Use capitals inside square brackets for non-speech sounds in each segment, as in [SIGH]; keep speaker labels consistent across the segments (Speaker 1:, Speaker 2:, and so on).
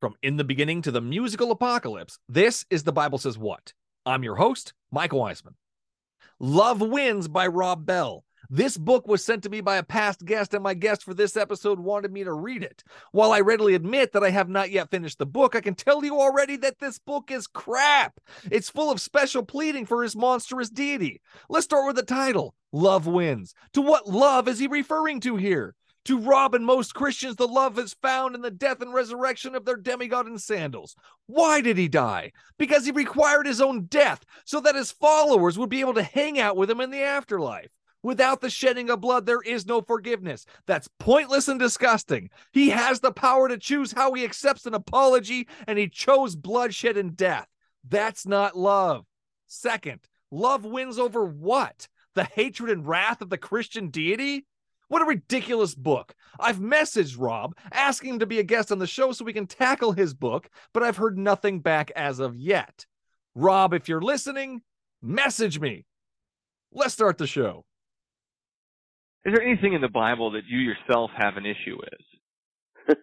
Speaker 1: From In the Beginning to the Musical Apocalypse, this is The Bible Says What. I'm your host, Michael Weisman. Love Wins by Rob Bell. This book was sent to me by a past guest, and my guest for this episode wanted me to read it. While I readily admit that I have not yet finished the book, I can tell you already that this book is crap. It's full of special pleading for his monstrous deity. Let's start with the title Love Wins. To what love is he referring to here? To Rob and most Christians, the love is found in the death and resurrection of their demigod in sandals. Why did he die? Because he required his own death so that his followers would be able to hang out with him in the afterlife. Without the shedding of blood, there is no forgiveness. That's pointless and disgusting. He has the power to choose how he accepts an apology, and he chose bloodshed and death. That's not love. Second, love wins over what? The hatred and wrath of the Christian deity? What a ridiculous book. I've messaged Rob asking him to be a guest on the show so we can tackle his book, but I've heard nothing back as of yet. Rob, if you're listening, message me. Let's start the show.
Speaker 2: Is there anything in the Bible that you yourself have an issue with?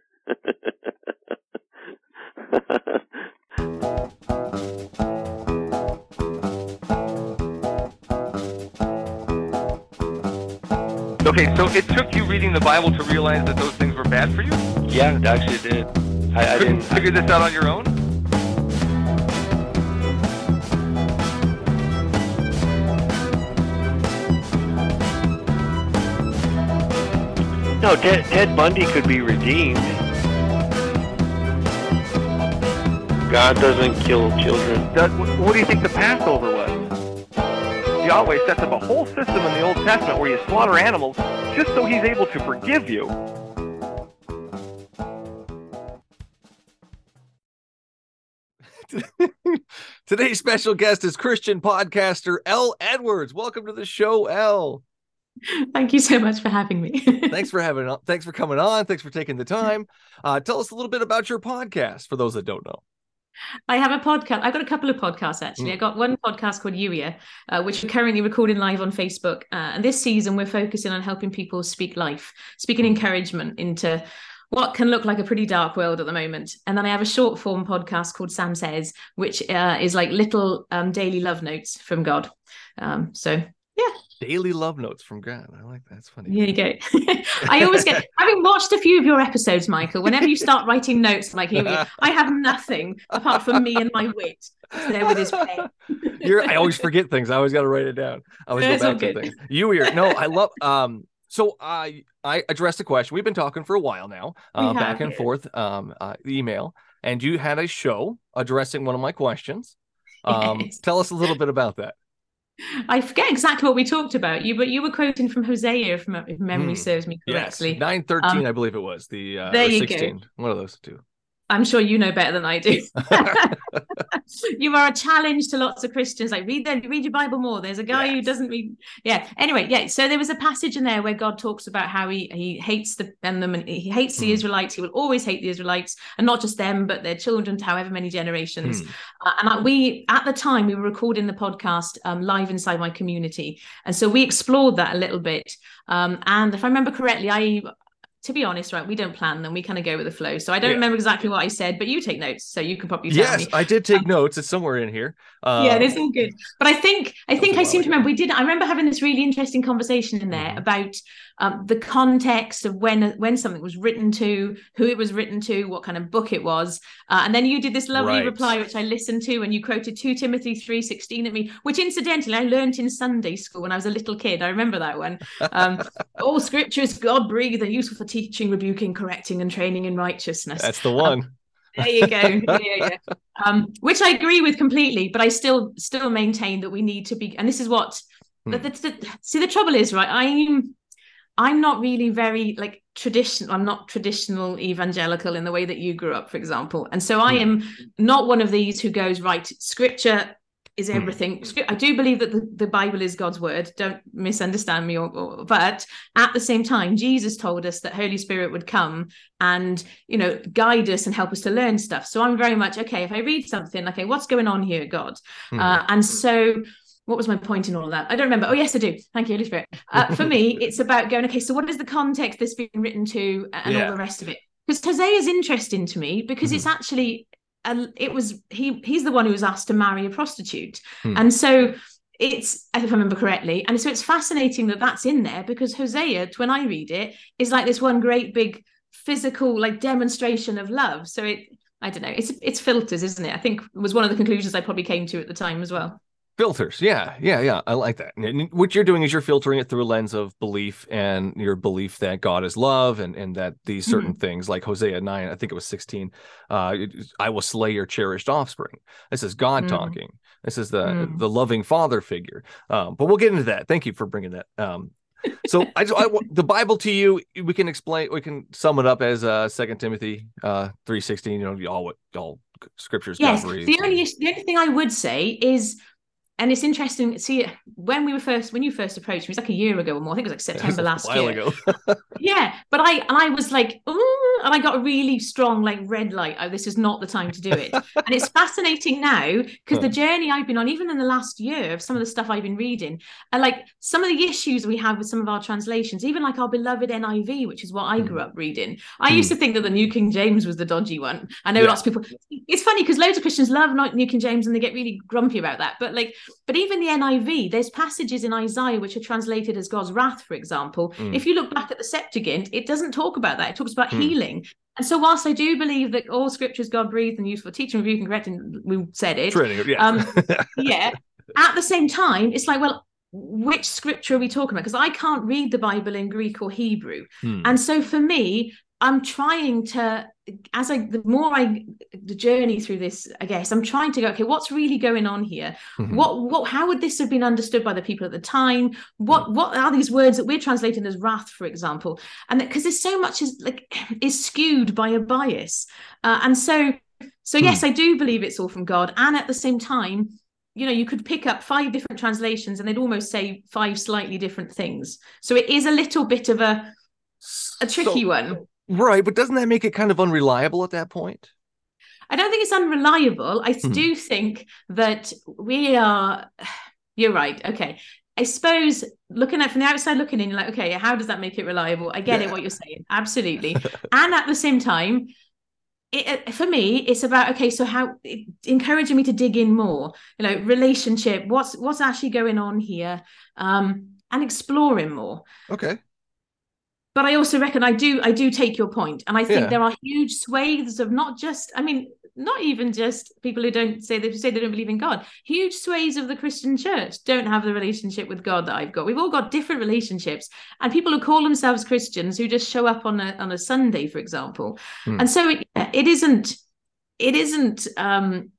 Speaker 2: [LAUGHS] okay, so it took you reading the Bible to realize that those things were bad for you?
Speaker 3: Yeah, it actually did. I, I didn't.
Speaker 2: figure this out on your own?
Speaker 3: no, Ted, Ted Bundy could be redeemed. God doesn't kill children.
Speaker 2: Does, what do you think the Passover was? Yahweh sets up a whole system in the Old Testament where you slaughter animals just so he's able to forgive you. [LAUGHS]
Speaker 1: Today's special guest is Christian podcaster El Edwards. Welcome to the show, El.
Speaker 4: Thank you so much for having me. [LAUGHS]
Speaker 1: Thanks for having thanks for coming on. Thanks for taking the time. Uh, tell us a little bit about your podcast for those that don't know.
Speaker 4: I have a podcast. I've got a couple of podcasts actually.
Speaker 1: Mm.
Speaker 4: I got one podcast called Youier, uh, which we're currently recording live on Facebook. Uh, and this season, we're focusing on helping people speak life, speaking encouragement into what can look like a pretty dark world at the moment. And then I have a short form podcast called Sam Says, which uh, is like little um, daily love notes from God. Um, so
Speaker 1: Daily love notes from Grant. I like that. That's funny.
Speaker 4: Here you go. [LAUGHS] I always get, having watched a few of your episodes, Michael, whenever you start writing notes, like, here we. I have nothing apart from me and my wit. There with his pen. [LAUGHS]
Speaker 1: I always forget things. I always got to write it down. I always
Speaker 4: It's
Speaker 1: go back to
Speaker 4: good.
Speaker 1: things. You here? No, I love. Um, so I I addressed a question. We've been talking for a while now, uh, back and forth, um, uh, email, and you had a show addressing one of my questions. Um,
Speaker 4: Yes.
Speaker 1: tell us a little bit about that. [LAUGHS]
Speaker 4: I forget exactly what we talked about. You, but you were quoting from Hosea, if, if memory
Speaker 1: Hmm.
Speaker 4: serves me correctly.
Speaker 1: Yes, nine thirteen,
Speaker 4: Um,
Speaker 1: I believe it was the uh,
Speaker 4: there you go.
Speaker 1: sixteen. One of those two.
Speaker 4: I'm sure you know better than I do. [LAUGHS] [LAUGHS] you are a challenge to lots of Christians. Like read the, read your Bible more. There's a guy who doesn't read. Yeah. Anyway, yeah. So there was a passage in there where God talks about how he he hates the and them and he hates the
Speaker 1: Hmm.
Speaker 4: Israelites. He will always hate the Israelites, and not just them, but their children to however many generations.
Speaker 1: Hmm.
Speaker 4: Uh, and we at the time we were recording the podcast um, live inside my community, and so we explored that a little bit. Um, and if I remember correctly, I to be honest, right, we don't plan them. We kind of go with the flow. So I don't
Speaker 1: Yeah.
Speaker 4: remember exactly what I said, but you take notes, so you can probably tell
Speaker 1: Yes,
Speaker 4: me.
Speaker 1: I did take notes. It's somewhere in here. Uh,
Speaker 4: yeah, this is good. But I think I think I seem to remember we did. I remember having this really interesting conversation in there
Speaker 1: Mhm.
Speaker 4: about um, the context of when when something was written to, who it was written to, what kind of book it was, uh, and then you did this lovely
Speaker 1: Right.
Speaker 4: reply which I listened to, and you quoted two Timothy three sixteen at me, which incidentally I learnt in Sunday school when I was a little kid. I remember that one. Um, [LAUGHS] All Scripture is God breathed and useful for teaching, rebuking, correcting, and training in righteousness.
Speaker 1: That's the one.
Speaker 4: There you go. Yeah, yeah, yeah. Um, which I agree with completely, but I still still maintain that we need to be. And this is what.
Speaker 1: Hmm.
Speaker 4: The, the, the- see, the trouble is, right? I'm I'm not really very like traditional. I'm not traditional evangelical in the way that you grew up, for example. And so I am not one of these who goes right. Scripture is
Speaker 1: Hmm.
Speaker 4: everything. I do believe that the, the Bible is God's word. Don't misunderstand me. Or, or, but at the same time, Jesus told us that Holy Spirit would come and you know guide us and help us to learn stuff. So I'm very much okay. If I read something, okay, what's going on here, God?
Speaker 1: Hmm.
Speaker 4: Uh, and so. What was my point in all of that? I don't remember. Oh, yes, I do. Thank you, Holy Spirit. Uh, for me, [LAUGHS] it's about going, okay, so what is the context this being written to and
Speaker 1: Yeah.
Speaker 4: all the rest of it? because Hosea is interesting to me because it's actually uh, it was he he's the one who was asked to marry a prostitute,
Speaker 1: Hmm.
Speaker 4: and so it's if I remember correctly, and so it's fascinating that that's in there because Hosea, when I read it, is like this one great big physical like demonstration of love. So it I don't know, it's it's filters, isn't it? I think was one of the conclusions I probably came to at the time as well.
Speaker 1: Filters. Yeah. Yeah. Yeah. I like that. And what you're doing is you're filtering it through a lens of belief and your belief that God is love and, and that these certain things like Hosea 9, I think it was 16, uh, I will slay your cherished offspring. This is God
Speaker 4: Mm.
Speaker 1: talking. This is the
Speaker 4: Mm.
Speaker 1: the loving father figure. Um, but we'll get into that. Thank you for bringing that. Um, so I, just, I the Bible to you, we can explain, we can sum it up as uh, Second Timothy uh, 3.16, you know, all what all scriptures
Speaker 4: Yes. The only the only thing I would say is, and it's interesting. See, when we were first when you first approached me, it was like a year ago or more. I think it was like [LAUGHS]
Speaker 1: was
Speaker 4: September
Speaker 1: a
Speaker 4: last
Speaker 1: while
Speaker 4: year.
Speaker 1: ago. [LAUGHS]
Speaker 4: Yeah, but I and I was like, Ooh, and I got a really strong like red light. Oh, this is not the time to do it. [LAUGHS] and it's fascinating now because the hmm. journey I've been on, even in the last year, of some of the stuff I've been reading, and like some of the issues we have with some of our translations, even like our beloved NIV, which is what I hmm. grew up reading. I hmm. used to think that the New King James was the dodgy one. I know
Speaker 1: Yeah.
Speaker 4: lots of people. It's funny because loads of Christians love New King James and they get really grumpy about that. But like, but even the NIV, there's passages in Isaiah which are translated as God's wrath, for example.
Speaker 1: Mm.
Speaker 4: If you look back at the Septuagint, it doesn't talk about that. It talks about
Speaker 1: Mm.
Speaker 4: healing. And so, whilst I do believe that all scripture is God breathed and useful for teaching, rebuke, and correcting, we said it.
Speaker 1: Trinity, yeah.
Speaker 4: Um, [LAUGHS] yeah. At the same time, it's like, well, which scripture are we talking about? Because I can't read the Bible in Greek or Hebrew.
Speaker 1: Hmm.
Speaker 4: And so for me, I'm trying to, as I, the more I, the journey through this, I guess, I'm trying to go, okay, what's really going on here?
Speaker 1: Mhm.
Speaker 4: What, what, how would this have been understood by the people at the time?
Speaker 1: Hmm.
Speaker 4: What, what are these words that we're translating as wrath, for example? And that, because there's so much is like [CLEARS THROAT] is skewed by a bias, uh, and so, so yes,
Speaker 1: Hmm.
Speaker 4: I do believe it's all from God, and at the same time. You know, you could pick up five different translations and they'd almost say five slightly different things. So it is a little bit of a a tricky
Speaker 1: So-
Speaker 4: one.
Speaker 1: Right, but doesn't that make it kind of unreliable at that point?
Speaker 4: I don't think it's unreliable. I
Speaker 1: Hmm.
Speaker 4: do think that we are. You're right. Okay. I suppose looking at from the outside looking in, you're like, okay, how does that make it reliable? I get
Speaker 1: Yeah.
Speaker 4: it, what you're saying. Absolutely. [LAUGHS] and at the same time, it, for me, it's about okay. So how it, encouraging me to dig in more. You know, relationship. What's what's actually going on here, um, and exploring more.
Speaker 1: Okay.
Speaker 4: But I also reckon I do I do take your point, and I think
Speaker 1: Yeah.
Speaker 4: there are huge swathes of not just I mean not even just people who don't say they say they don't believe in God. Huge swathes of the Christian church don't have the relationship with God that I've got. We've all got different relationships, and people who call themselves Christians who just show up on a on a Sunday, for example,
Speaker 1: Hmm.
Speaker 4: and so it, it isn't it isn't um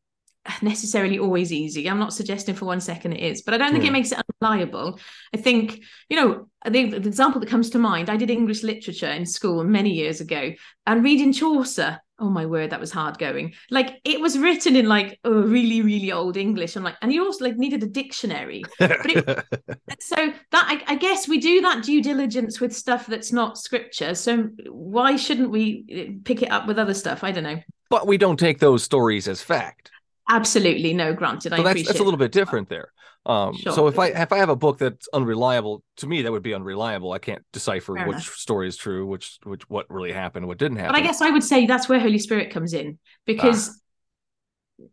Speaker 4: [SIGHS] necessarily always easy. I'm not suggesting for one second it is, but I don't think
Speaker 1: Hmm.
Speaker 4: it makes it unreliable. I think, you know, the, the example that comes to mind, I did English literature in school many years ago and reading Chaucer. Oh my word, that was hard going. Like it was written in like oh, really, really old English. I'm like, and you also like needed a dictionary. it- [LAUGHS] So that I, I guess we do that due diligence with stuff that's not scripture. So why shouldn't we eh, pick it up with other stuff? I don't know.
Speaker 1: but we don't take those stories as fact.
Speaker 4: Absolutely, no. Granted, I
Speaker 1: So that's that's a little bit different there. Um,
Speaker 4: Sure.
Speaker 1: So if I if I have a book that's unreliable, to me that would be unreliable. I can't decipher
Speaker 4: Fair
Speaker 1: which
Speaker 4: enough.
Speaker 1: story is true, which which what really happened, what didn't happen.
Speaker 4: But I guess I would say that's where Holy Spirit comes in because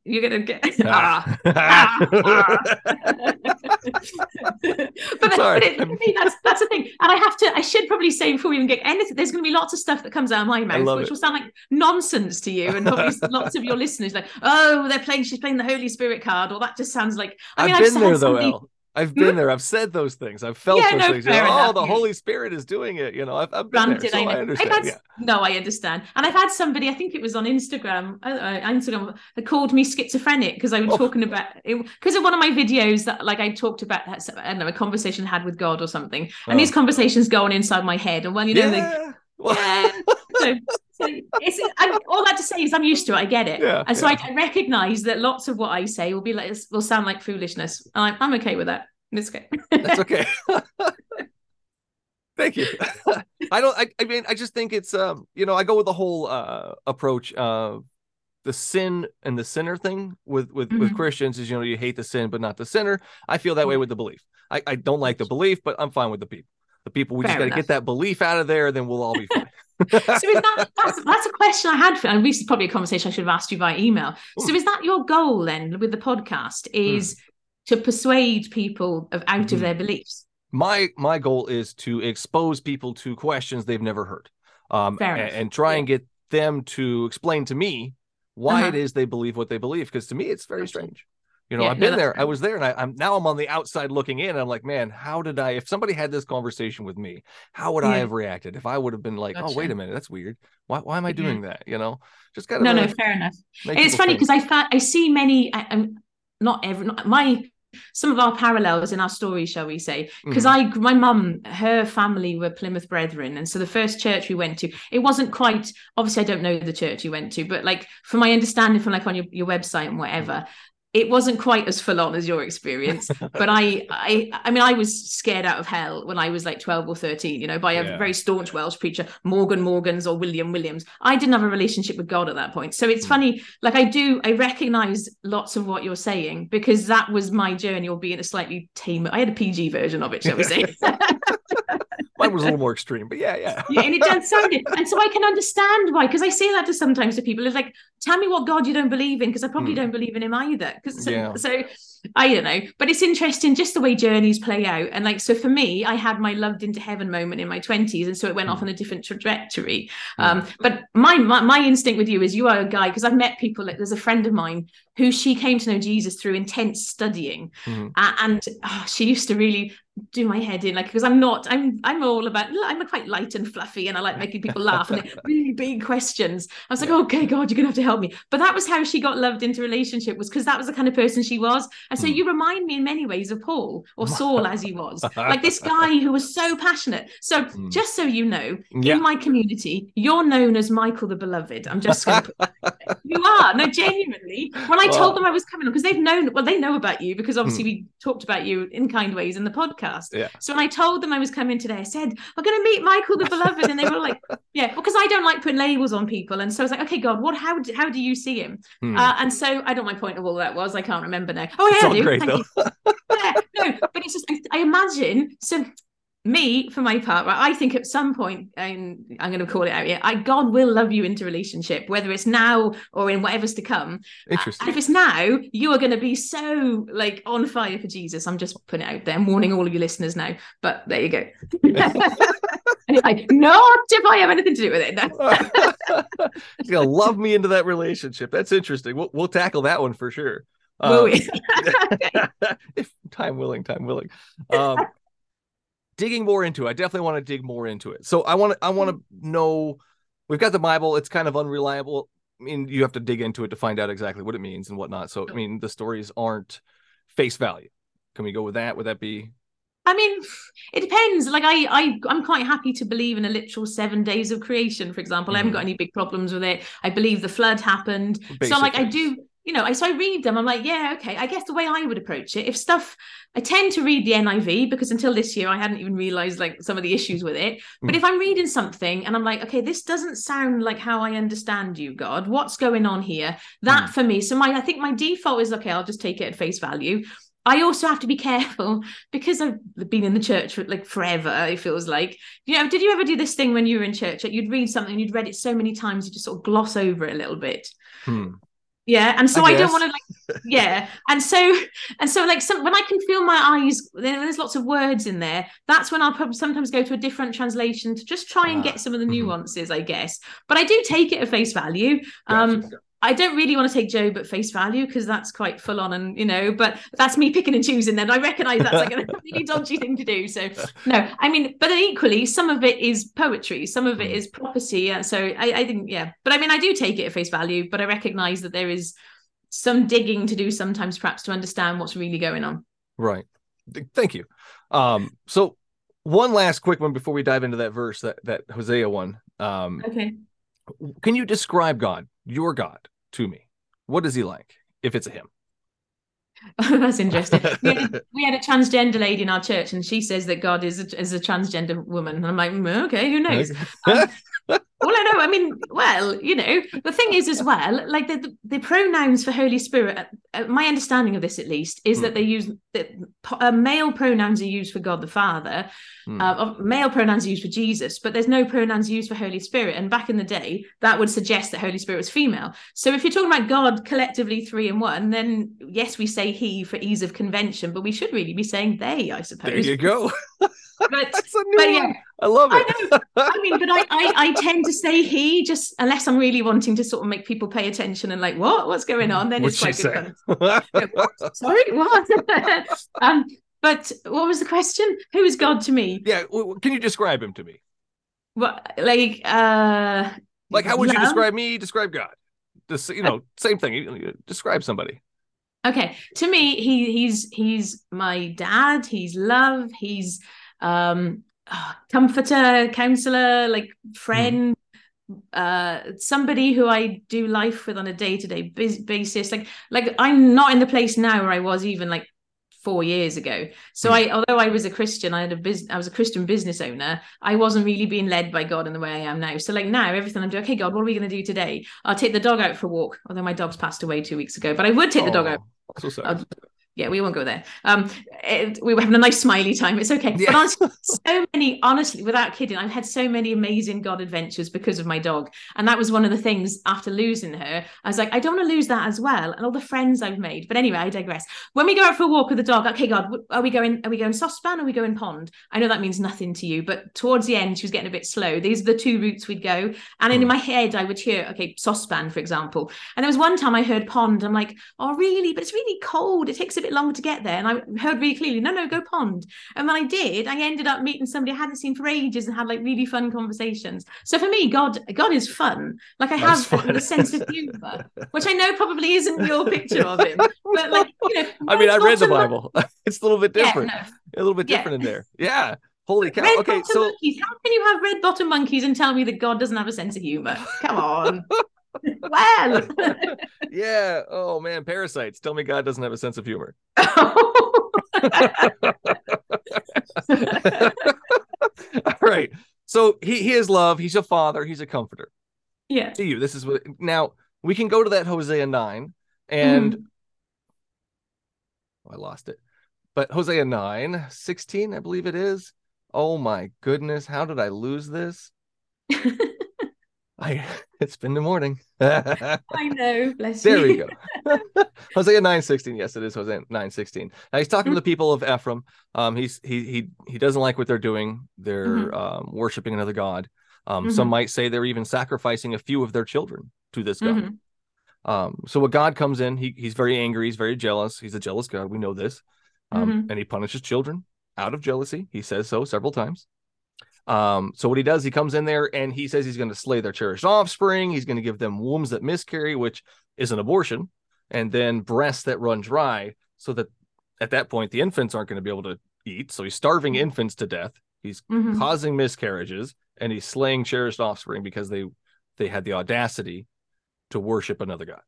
Speaker 4: you're gonna get ah. [LAUGHS] Ah, ah. [LAUGHS] [LAUGHS] [LAUGHS] but,
Speaker 1: Sorry.
Speaker 4: but it, that's that's the thing, and I have to. I should probably say before we even get anything, there's going to be lots of stuff that comes out of my mouth, which
Speaker 1: it.
Speaker 4: will sound like nonsense to you, and probably [LAUGHS] lots of your listeners like, oh, they're playing, she's playing the Holy Spirit card, or that just sounds like. I mean,
Speaker 1: I've
Speaker 4: I've
Speaker 1: been there though. I've been there. I've said those things. I've felt
Speaker 4: Yeah,
Speaker 1: those
Speaker 4: no,
Speaker 1: things. You know, oh, the
Speaker 4: yeah.
Speaker 1: Holy Spirit is doing it. You know, I've, I've been
Speaker 4: Granted,
Speaker 1: there, so
Speaker 4: I
Speaker 1: I, understand.
Speaker 4: had,
Speaker 1: yeah.
Speaker 4: No, I understand. And I've had somebody, I think it was on Instagram, uh, uh, Instagram, that called me schizophrenic because I was
Speaker 1: Oh.
Speaker 4: talking about because of one of my videos that, like, I talked about, I don't know, a conversation I had with God or something. And
Speaker 1: Oh.
Speaker 4: these conversations go on inside my head. And well, you know,
Speaker 1: yeah. Well,
Speaker 4: yeah. [LAUGHS] so, so all that to say is I'm used to it. I get it.
Speaker 1: Yeah,
Speaker 4: and so
Speaker 1: yeah.
Speaker 4: I, I recognize that lots of what I say will be like will sound like foolishness. I'm, I'm okay with that. It's okay.
Speaker 1: That's okay. [LAUGHS] Thank you. I don't. I, I mean, I just think it's um. You know, I go with the whole uh approach of the sin and the sinner thing with with with
Speaker 4: Mhm.
Speaker 1: Christians is you know you hate the sin but not the sinner. I feel that way with the belief. I I don't like the belief, but I'm fine with the people. The people we just got to get that belief out of there, then we'll all be fine. [LAUGHS]
Speaker 4: so is that that's, that's a question I had for, and this is probably a conversation I should have asked you by email. So is that your goal then with the podcast? Is to persuade people of out of
Speaker 1: Mhm.
Speaker 4: their beliefs?
Speaker 1: my my goal is to expose people to questions they've never heard um
Speaker 4: Fair
Speaker 1: and, and try and get them to explain to me why
Speaker 4: Uh-huh.
Speaker 1: it is they believe what they believe because to me it's very strange you know
Speaker 4: Yeah,
Speaker 1: i've been
Speaker 4: that's
Speaker 1: there i was there and I, i'm now i'm on the outside looking in and i'm like man how did i if somebody had this conversation with me how would i have reacted if i would have been like oh wait a minute that's weird why, why am i
Speaker 4: Yeah.
Speaker 1: doing that you know just kind of
Speaker 4: No, no, fair enough. it's funny because I fa- I see many. I, I'm not every not, my some of our parallels in our story, shall we say? Because
Speaker 1: Mhm.
Speaker 4: I, my mum, her family were Plymouth Brethren, and so the first church we went to, it wasn't quite. Obviously, I don't know the church you went to, but like from my understanding, from like on your, your website and whatever. It wasn't quite as full on as your experience, [LAUGHS] but I, I, I mean, I was scared out of hell when I was like twelve or thirteen, you know, by a
Speaker 1: Yeah.
Speaker 4: very staunch Welsh preacher, Morgan Morgans or William Williams. I didn't have a relationship with God at that point, so it's
Speaker 1: Mm.
Speaker 4: funny like i do i recognize lots of what you're saying because that was my journey of being a slightly tame i had a pg version of it shall we say [LAUGHS]
Speaker 1: mine was a little more extreme but yeah yeah
Speaker 4: yeah, and it does sound it and so i can understand why because i say that to sometimes to people it's like tell me what god you don't believe in because i probably
Speaker 1: Mm.
Speaker 4: don't believe in him either because so,
Speaker 1: Yeah.
Speaker 4: so i don't know but it's interesting just the way journeys play out. And like so for me i had my loved into heaven moment in my 20s and so it went off
Speaker 1: Mm.
Speaker 4: on a different trajectory. Um but my, my my instinct with you is you are a guy because i've met people like there's a friend of mine who she came to know jesus through intense studying.
Speaker 1: Mhm.
Speaker 4: uh, and oh, she used to really do my head in like because i'm not i'm i'm all about i'm quite light and fluffy and i like making people laugh and [LAUGHS] really big questions. I was like
Speaker 1: Yeah.
Speaker 4: okay god you're gonna have to help me. But that was how she got loved into relationship was because that was the kind of person she was and so
Speaker 1: Hmm.
Speaker 4: you remind me in many ways of paul or [LAUGHS] saul as he was like this guy who was so passionate so
Speaker 1: Hmm.
Speaker 4: just so you know
Speaker 1: yeah
Speaker 4: in my community, you're known as Michael the Beloved. I'm just going [LAUGHS] to. You are no, genuinely. When I told them I was coming on, because they've known, well, they know about you because obviously
Speaker 1: Mm.
Speaker 4: we talked about you in kind ways in the podcast.
Speaker 1: Yeah.
Speaker 4: So when I told them I was coming today, I said we're going to meet Michael the Beloved, and they were like, [LAUGHS] "Yeah," because I don't like putting labels on people, and so I was like, "Okay, God, what? How? do- How do you see him?"
Speaker 1: Hmm.
Speaker 4: Uh, and so I don't know my point of all that was. I can't remember now. Oh yeah, I do.
Speaker 1: great
Speaker 4: Thank
Speaker 1: though
Speaker 4: you yeah, no, but it's just I, I imagine so. Me, for my part, right, I think at some point, and I'm going to call it out here, I God will love you into relationship, whether it's now or in whatever's to come.
Speaker 1: interesting
Speaker 4: And if it's now, you are going to be so like on fire for Jesus. I'm just putting it out there, I'm warning all of your listeners now. But there you go. like, [LAUGHS] [LAUGHS] not if I have anything to do with it. No. [LAUGHS]
Speaker 1: He's gonna love me into that relationship. That's interesting. We'll we'll tackle that one for sure. Um, if time willing, time willing. Um, digging more into it, I definitely want to dig more into it. So I want to I want to know. We've got the Bible. It's kind of unreliable. I mean, you have to dig into it to find out exactly what it means and whatnot. So I mean, the stories aren't face value. Can we go with that? Would that be
Speaker 4: I mean, it depends. Like I, I, I'm quite happy to believe in a literal seven days of creation. For example, I haven't
Speaker 1: Mhm.
Speaker 4: got any big problems with it. I believe the flood happened. so like I do, you know. I so I read them. I'm like, yeah, okay. I guess the way I would approach it, if stuff, I tend to read the NIV because until this year I hadn't even realized like some of the issues with it. But
Speaker 1: Mhm.
Speaker 4: if I'm reading something and I'm like, okay, this doesn't sound like how I understand you, God. What's going on here? That
Speaker 1: Mhm.
Speaker 4: for me. So my, I think my default is okay. I'll just take it at face value. I also have to be [LAUGHS] careful because I've been in the church for like forever, it feels like. You know, did you ever do this thing when you were in church? Like you'd read something, you'd read it so many times, you just sort of gloss over it a little bit.
Speaker 1: Hmm.
Speaker 4: Yeah. And so
Speaker 1: I
Speaker 4: I, don't want to like, yeah. And so, and so like some, when I can feel my eyes, there's lots of words in there. That's when I'll probably sometimes go to a different translation to just try and
Speaker 1: Ah,
Speaker 4: get some of the
Speaker 1: mhm.
Speaker 4: nuances, I guess. But I do take it at face value. Um,
Speaker 1: Gotcha.
Speaker 4: I don't really want to take Job at face value because that's quite full on and you know, but that's me picking and choosing then. I recognize that's like a [LAUGHS] really dodgy thing to do. So no, I mean, but equally, some of it is poetry, some of it
Speaker 1: Mm.
Speaker 4: prophecy. And so I, I think, yeah. But I mean, I do take it at face value, but I recognize that there is some digging to do sometimes perhaps to understand what's really going on.
Speaker 1: Right. Thank you. Um, so one last quick one before we dive into that verse, that that Hosea one. Um,
Speaker 4: Okay.
Speaker 1: can you describe God, your God, to me? What is he like? If it's a him. [LAUGHS]
Speaker 4: That's interesting. [LAUGHS] We had, a, we had a transgender lady in our church, and she says that God is a, is a transgender woman. And I'm like, "Mm, okay, who knows? [LAUGHS] Um, well, I know. I mean, well, you know, the thing is as well, like the the, the pronouns for Holy Spirit. Uh, my understanding of this, at least, is that they use that uh, male pronouns are used for God the Father,
Speaker 1: Hmm.
Speaker 4: uh, male pronouns are used for Jesus, but there's no pronouns used for Holy Spirit. And back in the day, that would suggest that Holy Spirit was female. So if you're talking about God collectively three in one, then yes, we say He for ease of convention, but we should really be saying they, I suppose.
Speaker 1: There you go. [LAUGHS]
Speaker 4: But
Speaker 1: That's a new
Speaker 4: but
Speaker 1: one.
Speaker 4: yeah,
Speaker 1: I love
Speaker 4: I
Speaker 1: it.
Speaker 4: know. I mean, but I, I I tend to say he just unless I'm really wanting to sort of make people pay attention and like what what's going on, then
Speaker 1: What'd
Speaker 4: it's quite
Speaker 1: say?
Speaker 4: good fun. [LAUGHS] Sorry, what? [LAUGHS] um, but what was the question? Who is God to me?
Speaker 1: yeah. w- w- Can you describe him to me?
Speaker 4: What like uh
Speaker 1: Like, how would you describe me? Describe God. This, you know, same thing. You- you Describe somebody.
Speaker 4: Okay, to me, he he's he's my dad. He's love. He's um ah, comforter, counselor, like friend, uh somebody who I do life with on a day to day basis. Like like I'm not in the place now where I was even like four years ago. So I, although I was a Christian, I had a business. I was a Christian business owner. I wasn't really being led by God in the way I am now. So like now, everything I'm doing. Okay, God, what are we going to do today? I'll take the dog out for a walk. Although my dog's passed away two weeks ago, but I would take the dog out
Speaker 1: Oh, So.
Speaker 4: I'll- yeah, we won't go there. Um, it- we were having a nice smiley time. It's okay.
Speaker 1: Yeah.
Speaker 4: But honestly, so many, honestly, without kidding, I've had so many amazing God adventures because of my dog. And that was one of the things after losing her. I was like, I don't want to lose that as well. And all the friends I've made. But anyway, I digress. When we go out for a walk with the dog, okay, God, are we going, are we going soft span? Or are we going pond? I know that means nothing to you, but towards the end, she was getting a bit slow. These are the two routes we'd go. And in
Speaker 1: Hmm.
Speaker 4: my head, I would hear, okay, soft span, for example. And there was one time I heard pond. I'm like, oh, really? But it's really cold. It takes a bit longer to get there. And I heard really clearly, no, no, go pond. And when I did, I ended up meeting somebody I hadn't seen for ages and had like really fun conversations. So for me, God, God is fun. Like I
Speaker 1: That's
Speaker 4: have
Speaker 1: fun.
Speaker 4: a sense of humor, which I know probably isn't your picture of him. But like, you know, [LAUGHS]
Speaker 1: I mean, I read the Bible. [LAUGHS] it's a little bit
Speaker 4: Yeah,
Speaker 1: different.
Speaker 4: no.
Speaker 1: A little bit
Speaker 4: Yeah.
Speaker 1: different in there. Yeah. Holy cow.
Speaker 4: Red
Speaker 1: okay, so
Speaker 4: monkeys. How can you have red bottom monkeys and tell me that God doesn't have a sense of humor? Come on. [LAUGHS] [LAUGHS] well, [LAUGHS]
Speaker 1: yeah. Oh man, parasites. Tell me God doesn't have a sense of humor. [LAUGHS] All right. So he he is love. He's a father. He's a comforter.
Speaker 4: yeah.
Speaker 1: To you, this is what. Now we can go to that Hosea nine, and
Speaker 4: Mhm.
Speaker 1: oh, I lost it. But Hosea 9, 16, I believe it is. Oh my goodness, how did I lose this? I [LAUGHS] it's been the morning.
Speaker 4: I know. Bless you.
Speaker 1: There we go. [LAUGHS] Hosea 9, 16. Yes, it is Hosea 9, 16. Now he's talking to the people of Ephraim. Um, he's he he he doesn't like what they're doing. They're
Speaker 4: Mhm.
Speaker 1: um worshiping another god. Um, some
Speaker 4: Mhm.
Speaker 1: might say they're even sacrificing a few of their children to this god.
Speaker 4: Mhm.
Speaker 1: Um, so when God comes in, he he's very angry, he's very jealous, he's a jealous God. We know this. Um,
Speaker 4: Mhm.
Speaker 1: and he punishes children out of jealousy. He says so several times. Um, so what he does, he comes in there and he says he's going to slay their cherished offspring, he's going to give them wombs that miscarry, which is an abortion, and then breasts that run dry, so that at that point the infants aren't going to be able to eat. So he's starving infants to death, he's
Speaker 4: Mhm.
Speaker 1: causing miscarriages, and he's slaying cherished offspring because they they had the audacity to worship another god.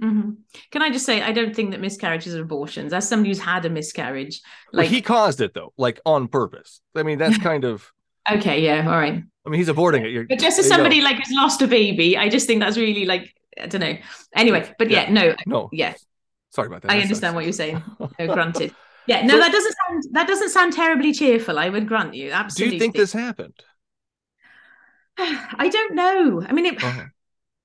Speaker 4: hmm Can I just say, I don't think that miscarriages are abortions. As somebody who's had a miscarriage,
Speaker 1: Like
Speaker 4: like,
Speaker 1: he caused it though, like on purpose. I mean, that's [LAUGHS] kind of.
Speaker 4: Okay, yeah, all right.
Speaker 1: I mean, he's aborting it. You're,
Speaker 4: But just as
Speaker 1: there you go.
Speaker 4: somebody like has lost a baby, I just think that's really like, I don't know. Anyway, but yeah, no,
Speaker 1: No,
Speaker 4: yeah,
Speaker 1: sorry about that.
Speaker 4: I
Speaker 1: That
Speaker 4: understand
Speaker 1: sucks.
Speaker 4: what you're saying. No, [LAUGHS] granted. Yeah, no,
Speaker 1: So-
Speaker 4: that doesn't sound that doesn't sound terribly cheerful. I would grant you. Absolutely.
Speaker 1: Do you think this happened? [SIGHS]
Speaker 4: I don't know. I mean, it,
Speaker 1: Uh-huh.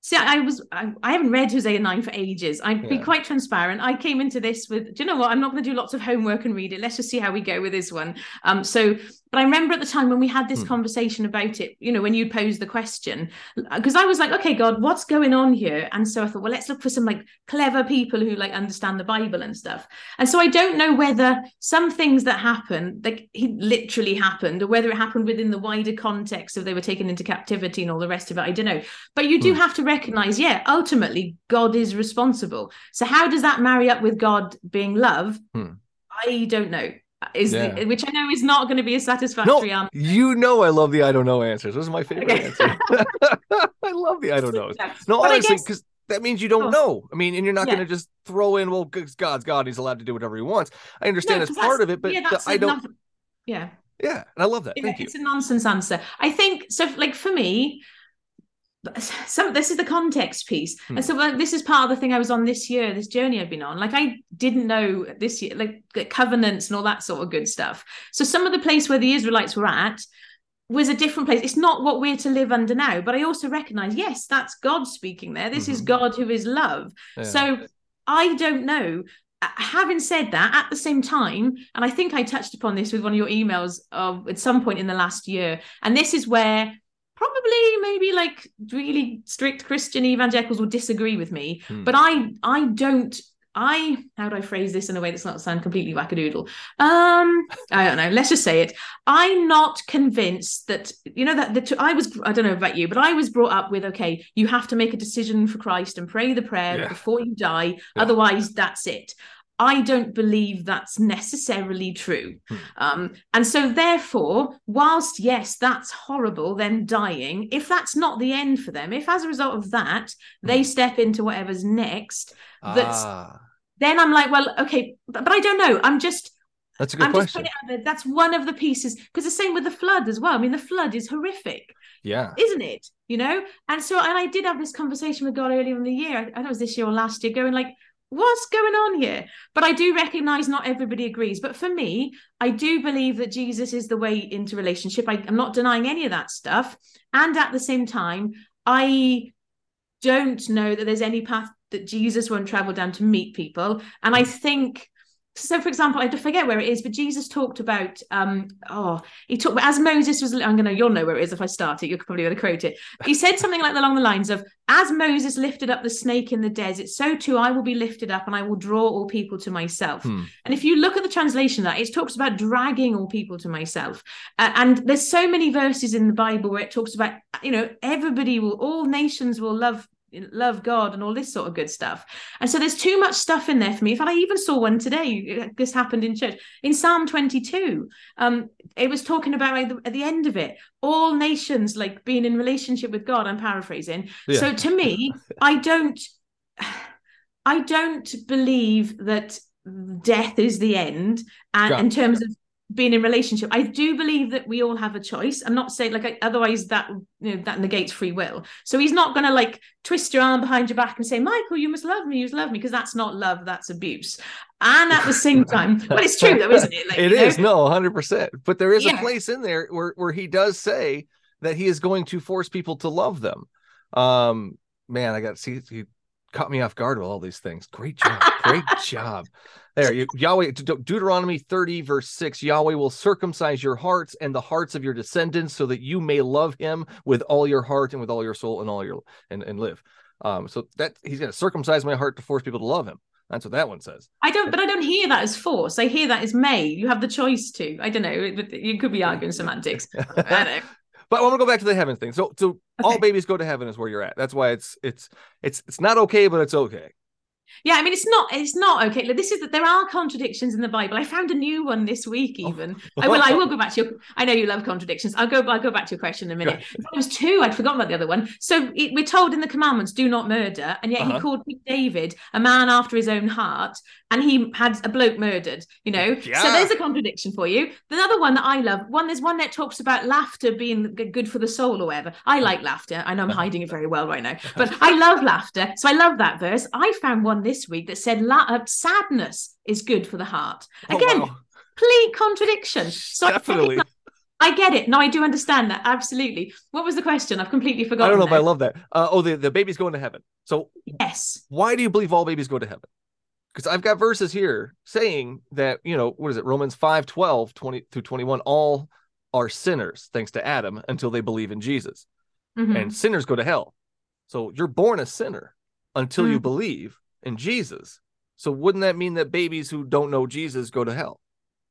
Speaker 4: See, I was I, I haven't read Hosea 9 for ages. I'd be quite transparent. I came into this with, do you know what? I'm not going to do lots of homework and read it. Let's just see how we go with this one. Um, so but I remember at the time when we had this
Speaker 1: Hmm.
Speaker 4: conversation about it, you know, when you posed the question, because I was like, okay, God, what's going on here? And so I thought, well, let's look for some like clever people who like understand the Bible and stuff. And so I don't know whether some things that happened, like he literally happened, or whether it happened within the wider context of they were taken into captivity and all the rest of it. I don't know. But you do
Speaker 1: Hmm.
Speaker 4: have to recognize, yeah, ultimately God is responsible. So how does that marry up with God being love?
Speaker 1: Hmm.
Speaker 4: I don't know. Is
Speaker 1: Yeah.
Speaker 4: the, which I know is not going to be a satisfactory
Speaker 1: No,
Speaker 4: answer.
Speaker 1: you know I love the I don't know answers. Those are my favorite
Speaker 4: Okay.
Speaker 1: answers. [LAUGHS] I love the I don't
Speaker 4: know.
Speaker 1: No,
Speaker 4: But
Speaker 1: honestly,
Speaker 4: guess-
Speaker 1: because that means you don't
Speaker 4: Oh.
Speaker 1: know. I mean, and you're not
Speaker 4: Yeah.
Speaker 1: going to just throw in, well, God's God, He's allowed to do whatever He wants. I understand
Speaker 4: No,
Speaker 1: it's part of it, but
Speaker 4: yeah,
Speaker 1: the I don't.
Speaker 4: Yeah.
Speaker 1: Yeah, and I love that. Thank you.
Speaker 4: it's a nonsense answer. I think so. Like for me, some this is the context piece
Speaker 1: Hmm.
Speaker 4: and so like this is part of the thing i was on this year this journey i've been on like i didn't know this year like the covenants and all that sort of good stuff so some of the place where the israelites were at was a different place it's not what we're to live under now but i also recognize yes that's god speaking there this is
Speaker 1: Mhm.
Speaker 4: god who is love
Speaker 1: Yeah.
Speaker 4: so I don't know. Uh, Having said that, at the same time, and I think I touched upon this with one of your emails uh, at some point in the last year, and this is where probably maybe like really strict Christian evangelicals will disagree with me,
Speaker 1: Hmm.
Speaker 4: but I I don't. I how do I phrase this in a way that's not sound completely wackadoodle? Um, I don't know. Let's just say it. I'm not convinced that you know that the two, I was I don't know about you, but I was brought up with okay, you have to make a decision for Christ and pray the prayer
Speaker 1: Yeah.
Speaker 4: before you die.
Speaker 1: Yeah.
Speaker 4: Otherwise, that's it. I don't believe that's necessarily true.
Speaker 1: Hmm.
Speaker 4: Um, and so, therefore, whilst yes, that's horrible, them dying, if that's not the end for them, if as a result of that, they step into whatever's next, that's-
Speaker 1: ah,
Speaker 4: then I'm like, well, okay, but, but I don't know. I'm just
Speaker 1: that's a good
Speaker 4: I'm just
Speaker 1: question.
Speaker 4: putting it out there. That's one of the pieces because the same with the flood as well. I mean, the flood is horrific,
Speaker 1: Yeah.
Speaker 4: isn't it? You know, and so and I did have this conversation with God earlier in the year. I, I don't know it was this year or last year, going like, what's going on here? But I do recognize not everybody agrees. But for me, I do believe that Jesus is the way into relationship. I, I'm not denying any of that stuff, and at the same time, I don't know that there's any path that Jesus won't travel down to meet people. And I think so for example i forget where it is but jesus talked about um oh he talked as moses was i'm gonna you'll know where it is if i start it you're probably gonna quote it. He said something like along the lines of as moses lifted up the snake in the desert so too i will be lifted up and i will draw all people to myself.
Speaker 1: Hmm.
Speaker 4: and if you look at the translation that it talks about dragging all people to myself. Uh, and there's so many verses in the bible where it talks about you know everybody will all nations will love love God and all this sort of good stuff. And so there's too much stuff in there for me. In fact, I even saw one today. This happened in church in Psalm 22. Um, it was talking about like, the, at the end of it, all nations like being in relationship with God. I'm paraphrasing.
Speaker 1: Yeah.
Speaker 4: So to me, [LAUGHS] I don't, I don't believe that death is the end. And in terms of being in relationship, I do believe that we all have a choice. I'm not saying like I, otherwise that you know that negates free will. So he's not going to like twist your arm behind your back and say, Michael, you must love me, you must love me, because that's not love, that's abuse. And at the same [LAUGHS] time, well, it's true though, isn't it? Like,
Speaker 1: It
Speaker 4: you know?
Speaker 1: no 100% but there is a place in there where where he does say that he is going to force people to love them um man i got see he caught me off guard with all these things great job great [LAUGHS] job there you, yahweh De- deuteronomy 30 verse 6 yahweh will circumcise your hearts and the hearts of your descendants so that you may love him with all your heart and with all your soul and all your and, and live um so that he's going to circumcise my heart to force people to love him that's what that one says
Speaker 4: I don't, but I don't hear that as force. I hear that as may. You have the choice to. I don't know. You could be arguing semantics. I don't know. [LAUGHS]
Speaker 1: But I want to go back to the heavens thing. So, so all babies go to heaven is where you're at. That's why it's it's it's it's not okay, but it's okay.
Speaker 4: Yeah, I mean, it's not. It's not okay. This is that there are contradictions in the Bible. I found a new one this week.
Speaker 1: Oh.
Speaker 4: Even [LAUGHS] I will. I will go back to your. I know you love contradictions. I'll go. I'll go back to your question in a minute. There was two. I'd forgotten about the other one. So it, we're told in the commandments, "Do not murder," and yet
Speaker 1: Uh-huh.
Speaker 4: he called David a man after his own heart, and he had a bloke murdered. You know.
Speaker 1: Yeah.
Speaker 4: So there's a contradiction for you. The other one that I love. One there's one that talks about laughter being good for the soul or whatever. I like laughter. I know I'm hiding it very well right now, but I love laughter. So I love that verse. I found one this week that said la- uh, sadness is good for the heart.
Speaker 1: Oh,
Speaker 4: Again,
Speaker 1: wow.
Speaker 4: complete contradiction. So I
Speaker 1: definitely.
Speaker 4: recognize- I get it. No, I do understand that. Absolutely. What was the question? I've completely forgotten.
Speaker 1: I don't know, but I love that. Uh, oh, the, the babies going to heaven. So
Speaker 4: Yes.
Speaker 1: why do you believe all babies go to heaven? Because I've got verses here saying that, you know, what is it? Romans 5 12, 20 through 21, all are sinners thanks to Adam until they believe in Jesus.
Speaker 4: Mhm.
Speaker 1: And sinners go to hell. So you're born a sinner until you
Speaker 4: Mm.
Speaker 1: believe in Jesus. So wouldn't that mean that babies who don't know Jesus go to hell?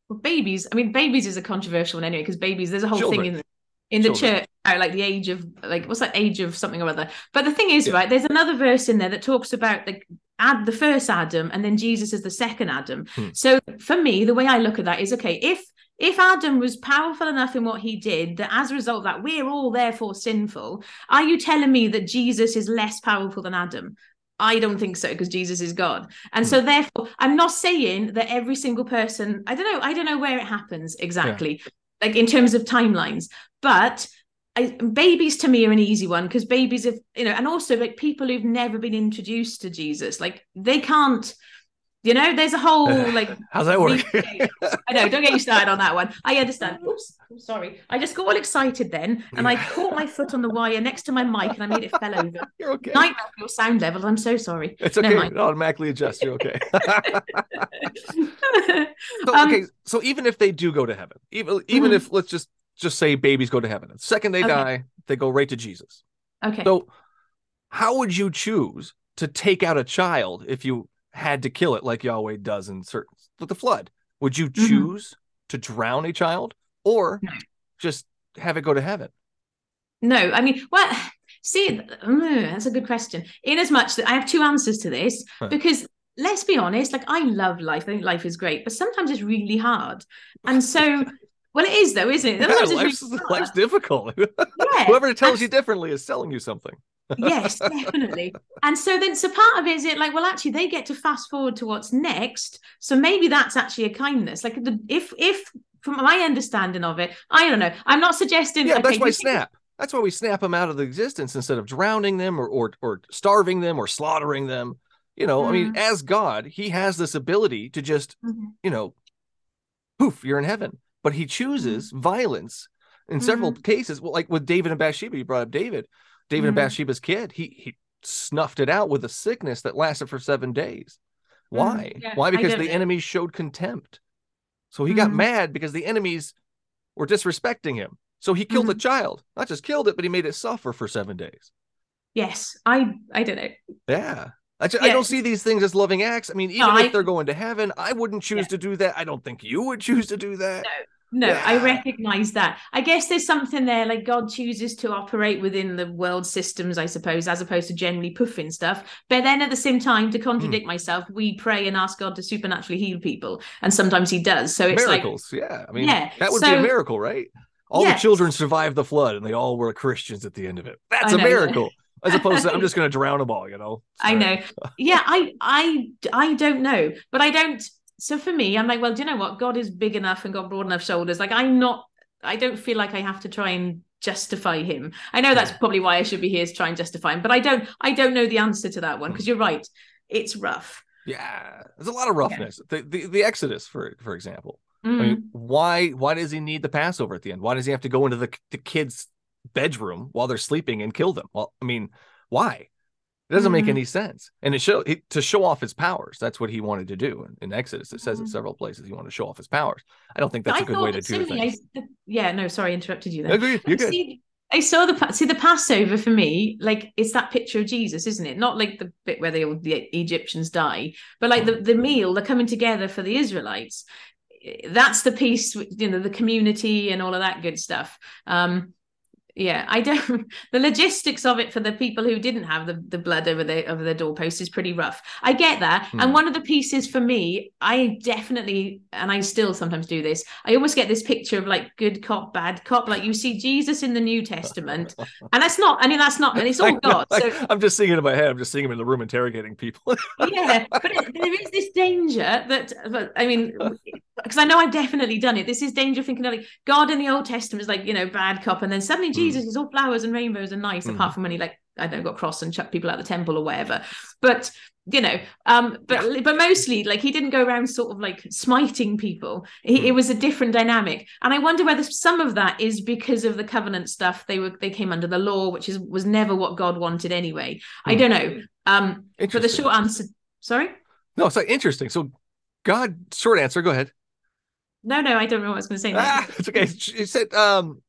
Speaker 4: Well, babies. I mean, babies is a controversial one anyway because babies. There's a whole
Speaker 1: Children.
Speaker 4: thing in the in the
Speaker 1: Children.
Speaker 4: church like the age of like what's that age of something or other. But the thing is,
Speaker 1: Yeah.
Speaker 4: right? There's another verse in there that talks about like add the first Adam and then Jesus is the second Adam.
Speaker 1: Hmm.
Speaker 4: So for me, the way I look at that is okay if. If Adam was powerful enough in what he did, that as a result of that, we're all therefore sinful, are you telling me that Jesus is less powerful than Adam? I don't think so because Jesus is God. And so therefore I'm not saying that every single person I don't know I don't know where it happens exactly like in terms of timelines but I, babies to me are an easy one because babies have you know and also like people who've never been introduced to jesus like they can't you know there's a whole like
Speaker 1: how's that work?
Speaker 4: i know don't get you started on that one. I understand. Oops i'm sorry. I just got all excited then and i caught my foot on the wire next to my mic and i made it fell over. [LAUGHS]
Speaker 1: You're okay.
Speaker 4: Nightmare for your sound level i'm so sorry.
Speaker 1: It's okay.
Speaker 4: mind.
Speaker 1: it automatically adjust. You're okay. [LAUGHS] [LAUGHS] So,
Speaker 4: Um,
Speaker 1: okay so even if they do go to heaven even even
Speaker 4: Mhm.
Speaker 1: if let's just just say babies go to heaven the second they
Speaker 4: Okay.
Speaker 1: die they go right to jesus
Speaker 4: okay
Speaker 1: So, how would you choose to take out a child if you had to kill it, like Yahweh does in certain with the flood? Would you
Speaker 4: Mhm.
Speaker 1: choose to drown a child or
Speaker 4: No.
Speaker 1: just have it go to heaven?
Speaker 4: No, I mean, well, see, mm, that's a good question. In as much that I have two answers to this,
Speaker 1: Huh.
Speaker 4: because let's be honest, like I love life. I think life is great, but sometimes it's really hard. And so, [LAUGHS] well, it is though, isn't it? [LAUGHS]
Speaker 1: Yeah, life's, life's difficult. [LAUGHS]
Speaker 4: Yeah.
Speaker 1: Whoever tells you differently is selling you something.
Speaker 4: yes, [LAUGHS] definitely. And so then, so part of it is it like, well, actually, they get to fast forward to what's next. So maybe that's actually a kindness. Like the if if from my understanding of it, I don't know. I'm not suggesting.
Speaker 1: Yeah, that's why snap. That's why we snap them out of the existence instead of drowning them or or, or starving them or slaughtering them. You know, I mean,
Speaker 4: Mm.
Speaker 1: as God, He has this ability to just
Speaker 4: Mhm.
Speaker 1: you know, poof, you're in heaven. But he chooses violence in several cases. Well, like with David and Bathsheba, you brought up David. David and
Speaker 4: Mhm.
Speaker 1: Bathsheba's kid, he he snuffed it out with a sickness that lasted for seven days. Why?
Speaker 4: yeah,
Speaker 1: Why? Because the enemies showed contempt. So he got
Speaker 4: Mhm.
Speaker 1: mad because the enemies were disrespecting him. So he killed the
Speaker 4: Mhm.
Speaker 1: child. Not just killed it, but he made it suffer for seven days.
Speaker 4: Yes, I I don't know.
Speaker 1: Yeah. I, ju- I don't see these things as loving acts. I mean, even
Speaker 4: No,
Speaker 1: if
Speaker 4: I-
Speaker 1: they're going to heaven, I wouldn't choose
Speaker 4: Yeah.
Speaker 1: to do that. I don't think you would choose to do that.
Speaker 4: No, I
Speaker 1: Yeah.
Speaker 4: recognize that. I guess there's something there, like God chooses to operate within the world systems, I suppose, as opposed to generally puffing stuff. But then at the same time, to
Speaker 1: Hmm.
Speaker 4: contradict myself, we pray and ask God to supernaturally heal people, and sometimes He does. So it's like,
Speaker 1: miracles. yeah. I mean,
Speaker 4: Yeah,
Speaker 1: that would be a miracle, right? All the children survived the flood and they all were Christians at the end of it. That's
Speaker 4: I
Speaker 1: a miracle. As opposed to I'm [LAUGHS] just going to drown them all, you know?
Speaker 4: I know. [LAUGHS] Yeah, I, I, I don't know, but I don't. So for me, I'm like, well, do you know what? God is big enough and got broad enough shoulders. Like I'm not. I don't feel like I have to try and justify him. I know that's probably why I should be here to try and justify him, but I don't. I don't know the answer to that one because you're right. It's rough.
Speaker 1: Yeah. There's a lot of roughness. The, the the Exodus, for for example. I
Speaker 4: Mm.
Speaker 1: mean, why why does he need the Passover at the end? Why does he have to go into the the kids' bedroom while they're sleeping and kill them? Well, I mean, why? It doesn't make
Speaker 4: Mhm.
Speaker 1: any sense. And it show it, to show off his powers. That's what he wanted to do in, in Exodus. It says in
Speaker 4: Mhm.
Speaker 1: several places he wanted to show off his powers. I don't think that's
Speaker 4: I
Speaker 1: a good way to do
Speaker 4: similarly,
Speaker 1: things.
Speaker 4: I- yeah, no, sorry, I interrupted you there.
Speaker 1: Agreed. You're good.
Speaker 4: See, I saw the see the Passover for me, like it's that picture of Jesus, isn't it? Not like the bit where they all the Egyptians die, but like the, the meal, the coming together for the Israelites. That's the piece, you know, the community and all of that good stuff. Um, yeah, I don't. [LAUGHS] The logistics of it for the people who didn't have the, the blood over the over their doorpost is pretty rough. I get that,
Speaker 1: Hmm.
Speaker 4: and one of the pieces for me, I definitely, and I still sometimes do this. I almost get this picture of like good cop, bad cop. Like you see Jesus in the New Testament, [LAUGHS] and that's not. I mean, that's not, and it's all God. So
Speaker 1: I'm just seeing it in my head. I'm just seeing him in the room interrogating people. [LAUGHS]
Speaker 4: yeah, but it, there is this danger that, but I mean, because I know I've definitely done it. This is danger thinking like God in the Old Testament is like you know bad cop, and then suddenly Jesus is all flowers and rainbows and nice,
Speaker 1: Mm.
Speaker 4: apart from when he like I don't know got cross and chucked people out of the temple or whatever. But you know, um, but but mostly like he didn't go around sort of like smiting people. He, It
Speaker 1: Mm.
Speaker 4: was a different dynamic, and I wonder whether some of that is because of the covenant stuff. They were they came under the law, which is was never what God wanted anyway. I
Speaker 1: Hmm.
Speaker 4: don't know. Um, but the short answer, sorry.
Speaker 1: No, it's like interesting. So, God, short answer. Go ahead.
Speaker 4: No, no, I don't know what I was going to say.
Speaker 1: Ah, it's okay. It said um,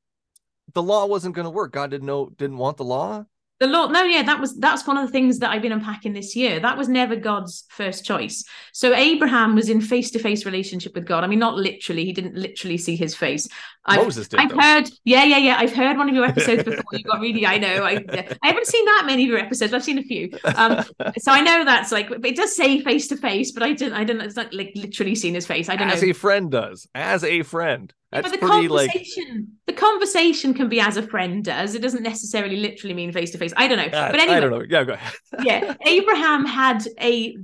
Speaker 1: the law wasn't going to work. God didn't know, didn't want the law.
Speaker 4: The law, no, yeah, that was that's one of the things that I've been unpacking this year. That was never God's first choice. So Abraham was in face-to-face relationship with God. I mean, not literally; he didn't literally see his face. I've,
Speaker 1: Moses did.
Speaker 4: I've
Speaker 1: though.
Speaker 4: heard, yeah, yeah, yeah. I've heard one of your episodes [LAUGHS] before. You got really, I know. I, I haven't seen that many of your episodes. I've seen a few. Um, so I know that's like, it does say face to face, but I didn't, I didn't. It's not like literally seen his face. I don't
Speaker 1: as
Speaker 4: know.
Speaker 1: a friend does. As a friend. That's
Speaker 4: but the
Speaker 1: pretty like.
Speaker 4: conversation, the conversation can be as a friend does. It doesn't necessarily literally mean face to face. I don't know.
Speaker 1: Ah,
Speaker 4: but anyway,
Speaker 1: I don't know. Yeah, go ahead. [LAUGHS]
Speaker 4: yeah, Abraham had a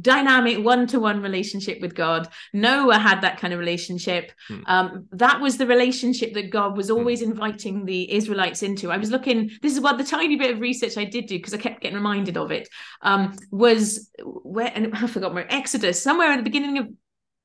Speaker 4: dynamic one-to-one relationship with god noah had that kind of relationship
Speaker 1: Hmm.
Speaker 4: um, that was the relationship that god was always inviting the israelites into i was looking this is what the tiny bit of research i did do because i kept getting reminded of it um, was where and [LAUGHS] i forgot where exodus somewhere at the beginning of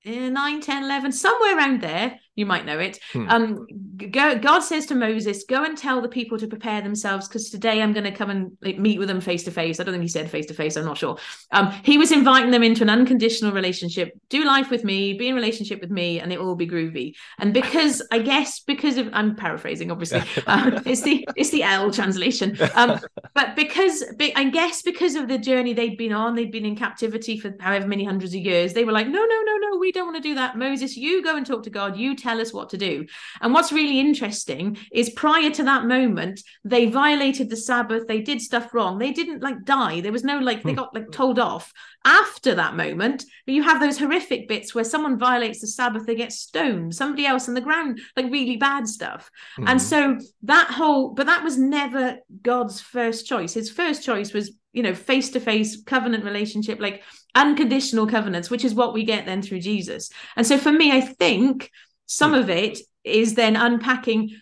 Speaker 4: uh, 9 10 11 somewhere around there you might know it.
Speaker 1: Hmm.
Speaker 4: um go, god says to moses go and tell the people to prepare themselves because today i'm going to come and like, meet with them face to face i don't think he said face to face i'm not sure. Um he was inviting them into an unconditional relationship. Do life with me be in relationship with me and it will all be groovy. And because i guess because of i'm paraphrasing obviously uh, [LAUGHS] it's the it's the El translation. Um but because be- i guess because of the journey they'd been on they'd been in captivity for however many hundreds of years they were like no no no no we don't want to do that. Moses you go and talk to god. You tell us what to do and what's really interesting is prior to that moment they violated the sabbath they did stuff wrong they didn't like die there was no like they got like told off after that moment you have those horrific bits where someone violates the sabbath they get stoned somebody else on the ground like really bad stuff and
Speaker 1: Mhm.
Speaker 4: so that whole, but that was never God's first choice. His first choice was, you know, face to face covenant relationship, like unconditional covenants, which is what we get then through Jesus. And so for me, I think some hmm. of it is then unpacking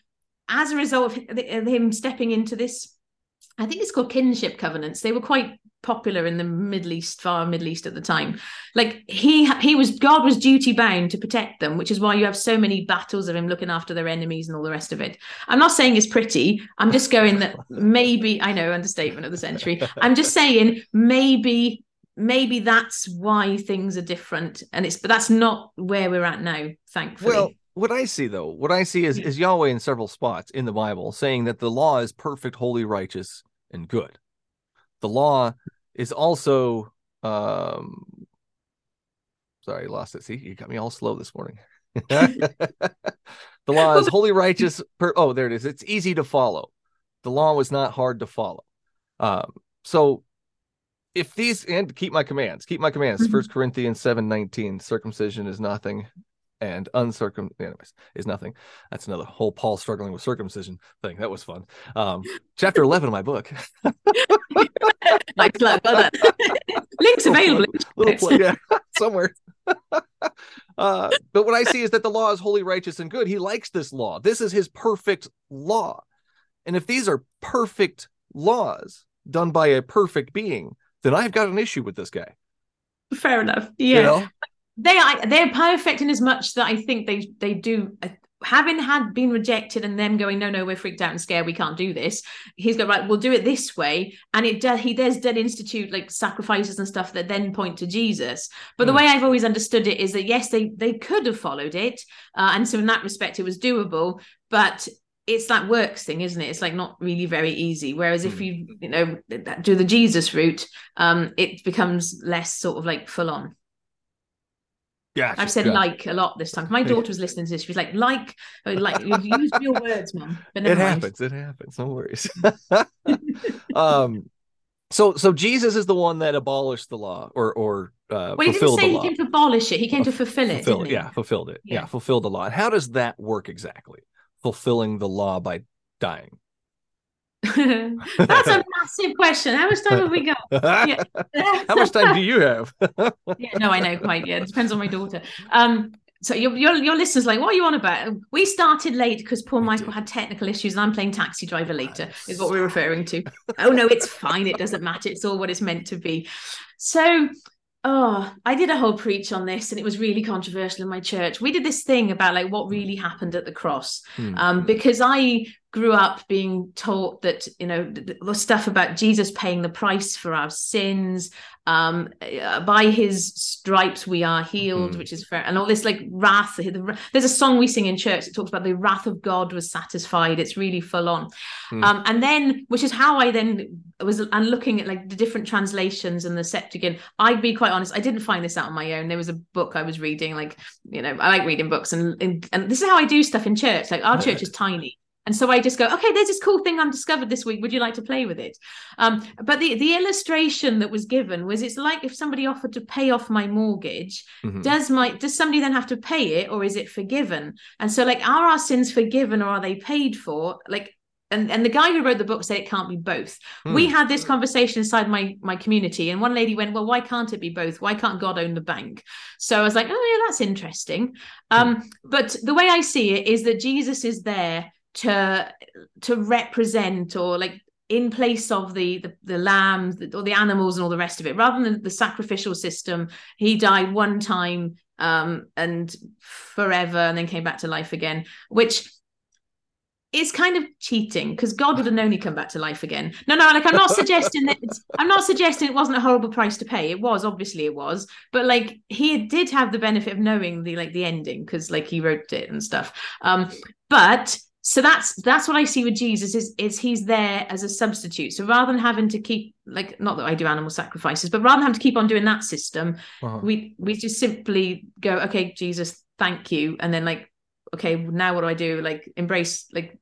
Speaker 4: as a result of him stepping into this. I think it's called kinship covenants. They were quite popular in the Middle East, far Middle East at the time. Like he he was God was duty bound to protect them, which is why you have so many battles of him looking after their enemies and all the rest of it. I'm not saying it's pretty. I'm just going that [LAUGHS] maybe I know understatement of the century. I'm just [LAUGHS] saying maybe maybe that's why things are different, and it's but that's not where we're at now. Thankfully.
Speaker 1: Well, what I see though, what I see is, is Yahweh in several spots in the Bible saying that the law is perfect, holy, righteous, and good. The law is also um sorry, I lost it. See, you got me all slow this morning. [LAUGHS] the law is holy, righteous. Per- oh, there it is. It's easy to follow. The law was not hard to follow. Um, so if these and keep my commands, keep my commands.
Speaker 4: Mhm.
Speaker 1: First Corinthians seven nineteen, circumcision is nothing, and uncircum anyways is nothing. That's another whole Paul struggling with circumcision thing. That was fun. Um, chapter eleven of my book. [LAUGHS] [LAUGHS]
Speaker 4: plug, got that. Links available.
Speaker 1: little plug, yeah, [LAUGHS] somewhere. uh, but what I see is that the law is holy, righteous, and good. He likes this law. This is his perfect law. And if these are perfect laws done by a perfect being, then I've got an issue with this guy.
Speaker 4: Fair enough.
Speaker 1: You
Speaker 4: Yeah.
Speaker 1: know?
Speaker 4: they are they're perfect in as much that I think they they do uh, having had been rejected and them going no no we're freaked out and scared we can't do this he's got right we'll do it this way and it does he does then institute like sacrifices and stuff that then point to Jesus but the
Speaker 1: Mm.
Speaker 4: way I've always understood it is that yes they they could have followed it uh, and so in that respect it was doable but it's that works thing isn't it it's like not really very easy whereas if
Speaker 1: Mm.
Speaker 4: you you know do the Jesus route um it becomes less sort of like full on
Speaker 1: Yeah.
Speaker 4: I've said like a lot this time. My daughter was listening to this. She was like, like, oh, like you've used real words, mum. But
Speaker 1: it
Speaker 4: mind.
Speaker 1: happens. It happens. No worries. [LAUGHS] [LAUGHS] um, so so Jesus is the one that abolished the law or or uh,
Speaker 4: Well, he didn't say he came to abolish it. He came to fulfill it,
Speaker 1: Fulfill? Yeah, fulfilled it. Yeah.
Speaker 4: Yeah.
Speaker 1: fulfilled the law. And how does that work exactly? Fulfilling the law by dying. [LAUGHS]
Speaker 4: That's a massive question. How much time have we got? [LAUGHS] Yeah.
Speaker 1: How much time do you [LAUGHS] have?
Speaker 4: yeah, no, I know quite. Yeah, it depends on my daughter. Um, so your your your listeners like, what are you on about? We started late because poor Michael had technical issues, and I'm playing taxi driver later. Is what we're referring to. oh no, it's fine. It doesn't matter. It's all what it's meant to be. So. Oh, I did a whole preach on this and it was really controversial in my church. We did this thing about like what really happened at the cross
Speaker 1: Hmm.
Speaker 4: um, because I grew up being taught that you know the, stuff about Jesus paying the price for our sins. Um, uh, by His stripes we are healed,
Speaker 1: Mhm.
Speaker 4: which is fair, and all this like wrath. The, there's a song we sing in church that talks about the wrath of God was satisfied. It's really full on.
Speaker 1: Hmm.
Speaker 4: Um, and then, which is how I then was and looking at like the different translations and the Septuagint. I'd be quite honest, I didn't find this out on my own. There was a book I was reading, like you know, I like reading books, and and, and this is how I do stuff in church. Like our [LAUGHS] church is tiny. And so I just go, okay, there's this cool thing I've discovered this week. Would you like to play with it? Um, but the, the illustration that was given was it's like if somebody offered to pay off my mortgage,
Speaker 1: Mhm.
Speaker 4: does my does somebody then have to pay it or is it forgiven? And so like are our sins forgiven or are they paid for? Like and and the guy who wrote the book said it can't be both.
Speaker 1: Hmm.
Speaker 4: We had this conversation inside my my community, and one lady went, "Well, why can't it be both? Why can't God own the bank?" So I was like, "Oh yeah, that's interesting." Um, but the way I see it is that Jesus is there to to represent or like in place of the the, the lambs or the animals and all the rest of it. Rather than the sacrificial system he died one time um and forever and then came back to life again which is kind of cheating because god would have known he'd come back to life again. No no like i'm not [LAUGHS] suggesting that it's, i'm not suggesting it wasn't a horrible price to pay. It was obviously it was but like he did have the benefit of knowing the like the ending because like he wrote it and stuff. Um but so that's that's what I see with Jesus is is he's there as a substitute. So rather than having to keep like not that I do animal sacrifices, but rather than having to keep on doing that system,
Speaker 1: Uh-huh.
Speaker 4: we we just simply go, okay, Jesus, thank you, and then like, okay, now what do I do? Like embrace like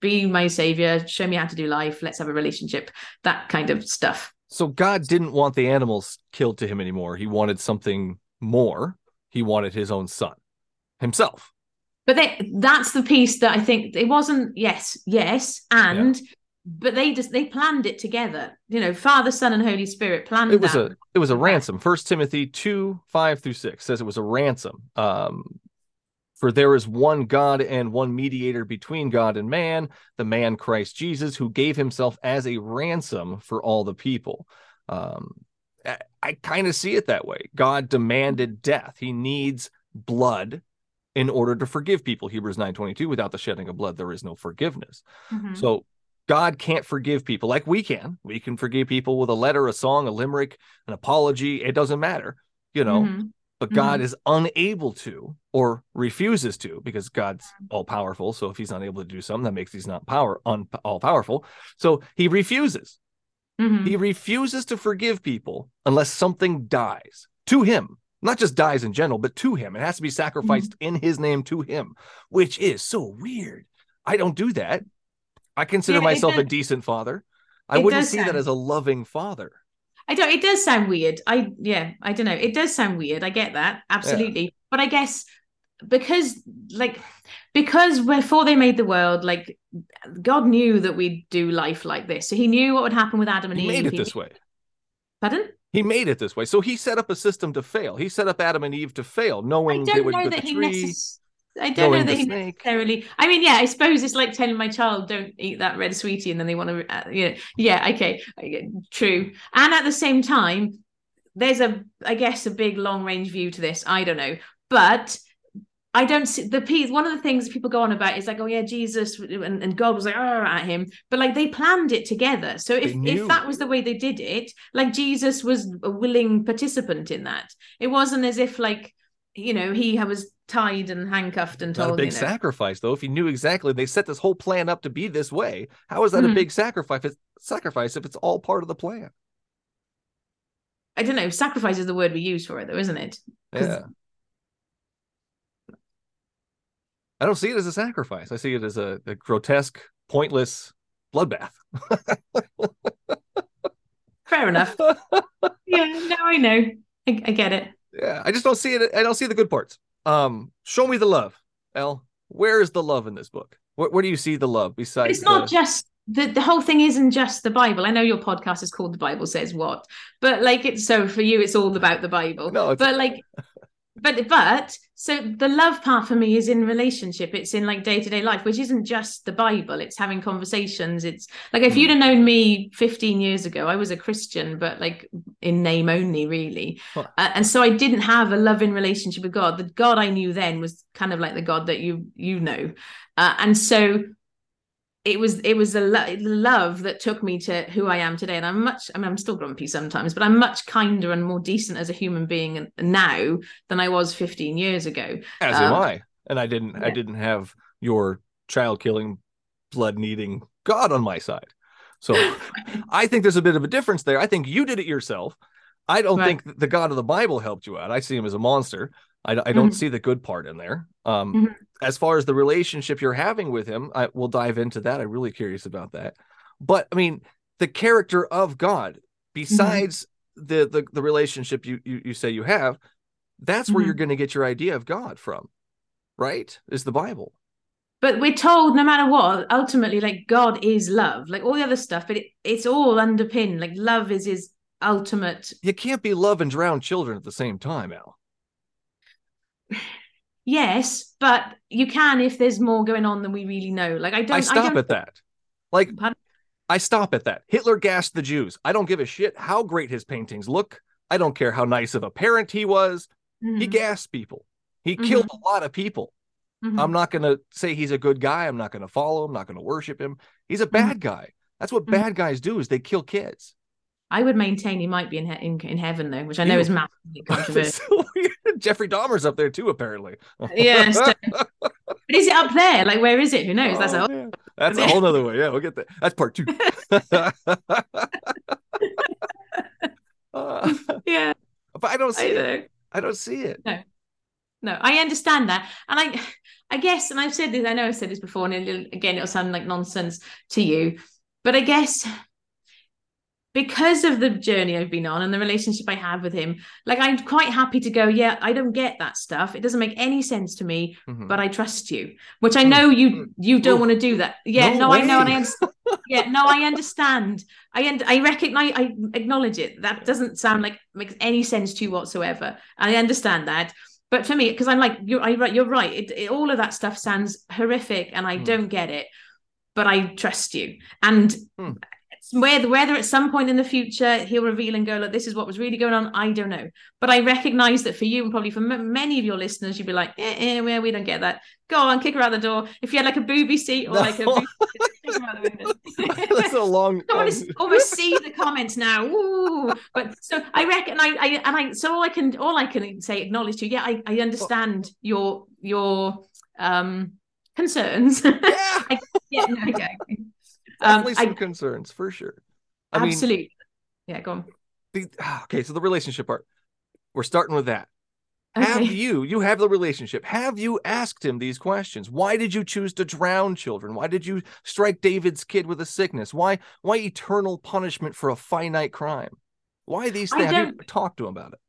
Speaker 4: be my savior, show me how to do life, let's have a relationship, that kind of stuff.
Speaker 1: So God didn't want the animals killed to him anymore. He wanted something more. He wanted his own son, himself.
Speaker 4: But they, that's the piece that I think it wasn't yes, yes, and but they just they planned it together. You know, Father, Son, and Holy Spirit planned
Speaker 1: It was
Speaker 4: that.
Speaker 1: a it was a ransom. First Timothy two five through six says it was a ransom. Um, for there is one God and one mediator between God and man, the man Christ Jesus, who gave himself as a ransom for all the people. Um, I, I kind of see it that way. God demanded death. He needs blood in order to forgive people. Hebrews nine twenty two. Without the shedding of blood, there is no forgiveness.
Speaker 4: Mhm.
Speaker 1: So God can't forgive people like we can. We can forgive people with a letter, a song, a limerick, an apology. It doesn't matter, you know.
Speaker 4: Mhm.
Speaker 1: But God is unable to or refuses to because God's all powerful. So if he's unable to do something, that makes he's not power un, all powerful. So he refuses.
Speaker 4: Mhm.
Speaker 1: He refuses to forgive people unless something dies to him. Not just dies in general, but to him. It has to be mm-hmm. sacrificed in his name to him, which is so weird. I don't do that. I consider
Speaker 4: Yeah,
Speaker 1: myself a decent father. I wouldn't
Speaker 4: does
Speaker 1: see that as a loving father.
Speaker 4: I don't. It does sound weird. I yeah. I don't know. It does sound weird. I get that absolutely. But I guess because like because before they made the world, like God knew that we'd do life like this, so He knew what would happen with Adam and
Speaker 1: He
Speaker 4: Eve.
Speaker 1: made it
Speaker 4: He-
Speaker 1: this way.
Speaker 4: Pardon?
Speaker 1: He made it this way. So he set up a system to fail. He set up Adam and Eve to fail, knowing they
Speaker 4: don't
Speaker 1: would
Speaker 4: know
Speaker 1: the
Speaker 4: he
Speaker 1: tree.
Speaker 4: necess- I don't know that he
Speaker 1: snake.
Speaker 4: necessarily. I mean, yeah, I suppose it's like telling my child, "Don't eat that red sweetie," and then they want to, uh, you know, yeah, okay, true. And at the same time, there's a, I guess, a big long range view to this. I don't know, but I don't see the piece. One of the things people go on about is like, oh yeah, Jesus and, and God was like, oh, at him, but like they planned it together. So if if that was the way they did it, like Jesus was a willing participant in that. It wasn't as if like you know he was tied and handcuffed and
Speaker 1: Not a
Speaker 4: told
Speaker 1: big
Speaker 4: you know
Speaker 1: sacrifice, though. If he knew exactly they set this whole plan up to be this way, how is that a
Speaker 4: Mhm.
Speaker 1: big sacrifice? If, sacrifice if it's all part of the plan.
Speaker 4: I don't know. Sacrifice is the word we use for it, though, isn't it?
Speaker 1: Yeah. I don't see it as a sacrifice. I see it as a, a grotesque, pointless bloodbath.
Speaker 4: Fair enough. [LAUGHS] yeah, no, I know. I, I get it.
Speaker 1: yeah, I just don't see it. I don't see the good parts. Um, show me the love, El. Where is the love in this book? Where, where do you see the love besides?
Speaker 4: it's not
Speaker 1: the-
Speaker 4: just the the whole thing isn't just the Bible. I know your podcast is called The Bible Says What, but like it's so for you, it's all about the Bible.
Speaker 1: No, it's-
Speaker 4: but like, but but so the love part for me is in relationship. It's in like day to day life, which isn't just the Bible. It's having conversations. It's like if
Speaker 1: Hmm.
Speaker 4: you'd have known me 15 years ago, I was a Christian, but like in name only, really. Uh, and so I didn't have a loving relationship with God. The God I knew then was kind of like the God that you you know, uh, and so it was it was the lo- love that took me to who I am today, and I'm much. I mean, I'm still grumpy sometimes, but I'm much kinder and more decent as a human being now than I was 15 years ago.
Speaker 1: As am
Speaker 4: Um,
Speaker 1: I. And I didn't I didn't have your child killing, blood needing God on my side. So [LAUGHS] I think there's a bit of a difference there. I think you did it yourself. I don't
Speaker 4: Right.
Speaker 1: think the God of the Bible helped you out. I see him as a monster. I, I don't
Speaker 4: Mhm.
Speaker 1: see the good part in there. Um,
Speaker 4: Mhm.
Speaker 1: As far as the relationship you're having with him, I, we'll dive into that. I'm really curious about that. But I mean, the character of God, besides the, the the relationship you you, you say you have, that's where
Speaker 4: Mhm.
Speaker 1: you're going to get your idea of God from, right? Is the Bible.
Speaker 4: but we're told no matter what, ultimately, like God is love, like all the other stuff, but it, it's all underpinned. Like love is his ultimate.
Speaker 1: You can't be love and drown children at the same time, El.
Speaker 4: Yes, but you can if there's more going on than we really know. Like I don't.
Speaker 1: I stop
Speaker 4: don't,
Speaker 1: at that. Like
Speaker 4: Pardon?
Speaker 1: I stop at that. Hitler gassed the Jews. I don't give a shit how great his paintings look. I don't care how nice of a parent he was. He
Speaker 4: Mhm,
Speaker 1: gassed people. He
Speaker 4: Mhm.
Speaker 1: killed a lot of people.
Speaker 4: mhm.
Speaker 1: I'm not going to say he's a good guy. I'm not going to follow him. Not going to worship him. He's a
Speaker 4: Mm-hmm.
Speaker 1: bad guy. That's what
Speaker 4: Mhm.
Speaker 1: bad guys do is they kill kids.
Speaker 4: I would maintain he might be in he- in, in heaven though, which I know is massively [LAUGHS] controversial.
Speaker 1: So. Jeffrey Dahmer's up there too, apparently.
Speaker 4: Yes, [LAUGHS] but is it up there? Like where is it? Who knows? That's
Speaker 1: Oh,
Speaker 4: a
Speaker 1: man. That's a [LAUGHS] whole nother way. Yeah, we'll get that. That's part two. Uh, [LAUGHS]
Speaker 4: yeah.
Speaker 1: but I don't see
Speaker 4: I
Speaker 1: it. I don't see it.
Speaker 4: No. No, I understand that, and I, I guess, and I've said this. I know I've said this before, and it'll, again, it'll sound like nonsense to you, but I guess because of the journey I've been on and the relationship I have with him, like I'm quite happy to go. Yeah, I don't get that stuff. It doesn't make any sense to me,
Speaker 1: Mhm.
Speaker 4: but I trust you. Which I know you you don't
Speaker 1: Oof.
Speaker 4: want to do that. Yeah,
Speaker 1: No
Speaker 4: no, I know, and. I understand. yeah, no, I understand. I und- I recognize, I acknowledge it. That doesn't sound like makes any sense to you whatsoever. I understand that. But for me, because I'm like you're, I, you're right. It, it, all of that stuff sounds horrific, and I
Speaker 1: Hmm.
Speaker 4: don't get it. But I trust you, and
Speaker 1: Hmm.
Speaker 4: Whether whether at some point in the future he'll reveal and go, look, this is what was really going on. I don't know, but I recognize that for you and probably for m- many of your listeners, you'd be like, eh, eh, well, we don't get that. Go on, kick her out the door. If you had like a booby seat or
Speaker 1: No.
Speaker 4: like a, booby, kick her out the window. [LAUGHS]
Speaker 1: That's a long.
Speaker 4: I want to almost see the comments now. Ooh. But so I reckon I, I and I so all I can all I can say acknowledge to you. Yeah, I, I understand your your um concerns.
Speaker 1: yeah, [LAUGHS]
Speaker 4: yeah, no, okay. Um,
Speaker 1: definitely
Speaker 4: I
Speaker 1: some concerns for sure. I mean,
Speaker 4: absolutely. yeah, go on.
Speaker 1: the, ah, okay, so the relationship part. We're starting with that. Have you, you have the relationship. Have you asked him these questions? Why did you choose to drown children? Why did you strike David's kid with a sickness? Why why eternal punishment for a finite crime? Why these things? Have you talked to him about it?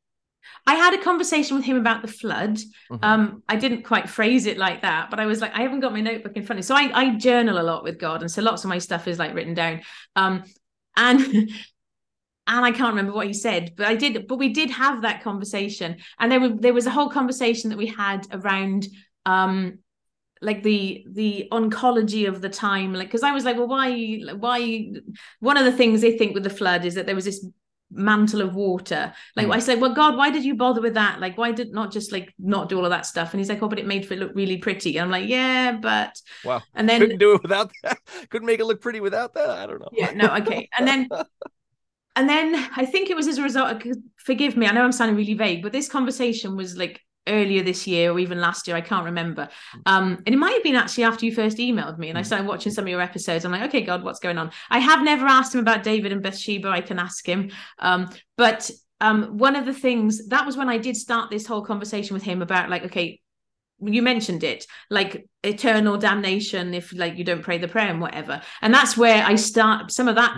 Speaker 4: I had a conversation with him about the flood.
Speaker 1: Mhm.
Speaker 4: Um, I didn't quite phrase it like that, but I was like, I haven't got my notebook in front of me. So I, I journal a lot with God, and so lots of my stuff is like written down. Um, and [LAUGHS] and I can't remember what he said, but I did, but we did have that conversation. And there were there was a whole conversation that we had around um like the the oncology of the time like because i was like well why why one of the things they think with the flood is that there was this mantle of water like
Speaker 1: Hmm.
Speaker 4: i said well god why did you bother with that like why did not just like not do all of that stuff and he's like oh but it made it look really pretty and i'm like yeah but
Speaker 1: Wow.
Speaker 4: and then
Speaker 1: Couldn't do it without that. [LAUGHS] Couldn't make it look pretty without that. I don't know.
Speaker 4: yeah no okay and then [LAUGHS] and then i think it was as a result of, forgive me i know i'm sounding really vague but this conversation was like earlier this year or even last year i can't remember. Um and it might have been actually after you first emailed me and i
Speaker 1: Mm.
Speaker 4: started watching some of your episodes. I'm like okay god what's going on? I have never asked him about david and bathsheba. I can ask him. Um but um one of the things that was when i did start this whole conversation with him about like okay you mentioned it like eternal damnation if like you don't pray the prayer and whatever. And that's where i start some of that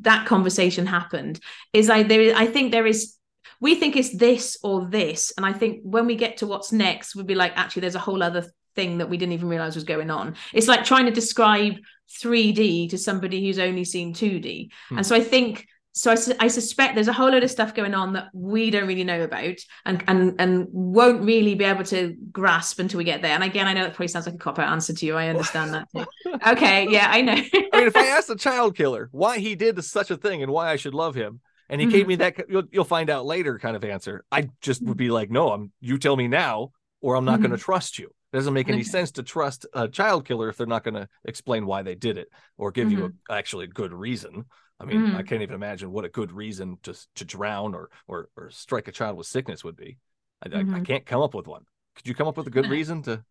Speaker 4: that conversation happened is i there i think there is we think it's this or this. And i think when we get to what's next we'd be like actually there's a whole other thing that we didn't even realize was going on. It's like trying to describe 3d to somebody who's only seen 2d
Speaker 1: Hmm.
Speaker 4: and so i think so I, su- I suspect there's a whole load of stuff going on that we don't really know about and and and won't really be able to grasp until we get there. And again i know that probably sounds like a cop out answer to you. I understand that too. [LAUGHS] okay yeah i know.
Speaker 1: I mean, if I [LAUGHS] asked a child killer why he did such a thing and why I should love him, and he gave
Speaker 4: Mhm.
Speaker 1: me that, you'll, you'll find out later kind of answer, I just would be like, no, I'm. You tell me now, or I'm not going to trust you. It doesn't make any
Speaker 4: Okay.
Speaker 1: sense to trust a child killer if they're not going to explain why they did it or give you a, actually a good reason. I mean, I
Speaker 4: Mhm.
Speaker 1: can't even imagine what a good reason to to drown or or or strike a child with sickness would be. I, I, I
Speaker 4: Mhm.
Speaker 1: can't come up with one. Could you come up with a good reason to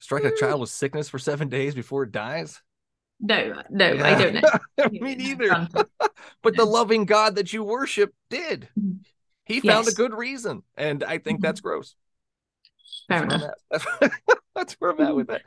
Speaker 1: strike a child with sickness for seven days before it dies?
Speaker 4: No no i don't know [LAUGHS]
Speaker 1: Me neither. [LAUGHS] But the loving God that you worship did.
Speaker 4: Mhm.
Speaker 1: He found a good reason, and I think that's gross.
Speaker 4: fair
Speaker 1: That's
Speaker 4: enough
Speaker 1: where I'm at. [LAUGHS] That's, where I'm at with that.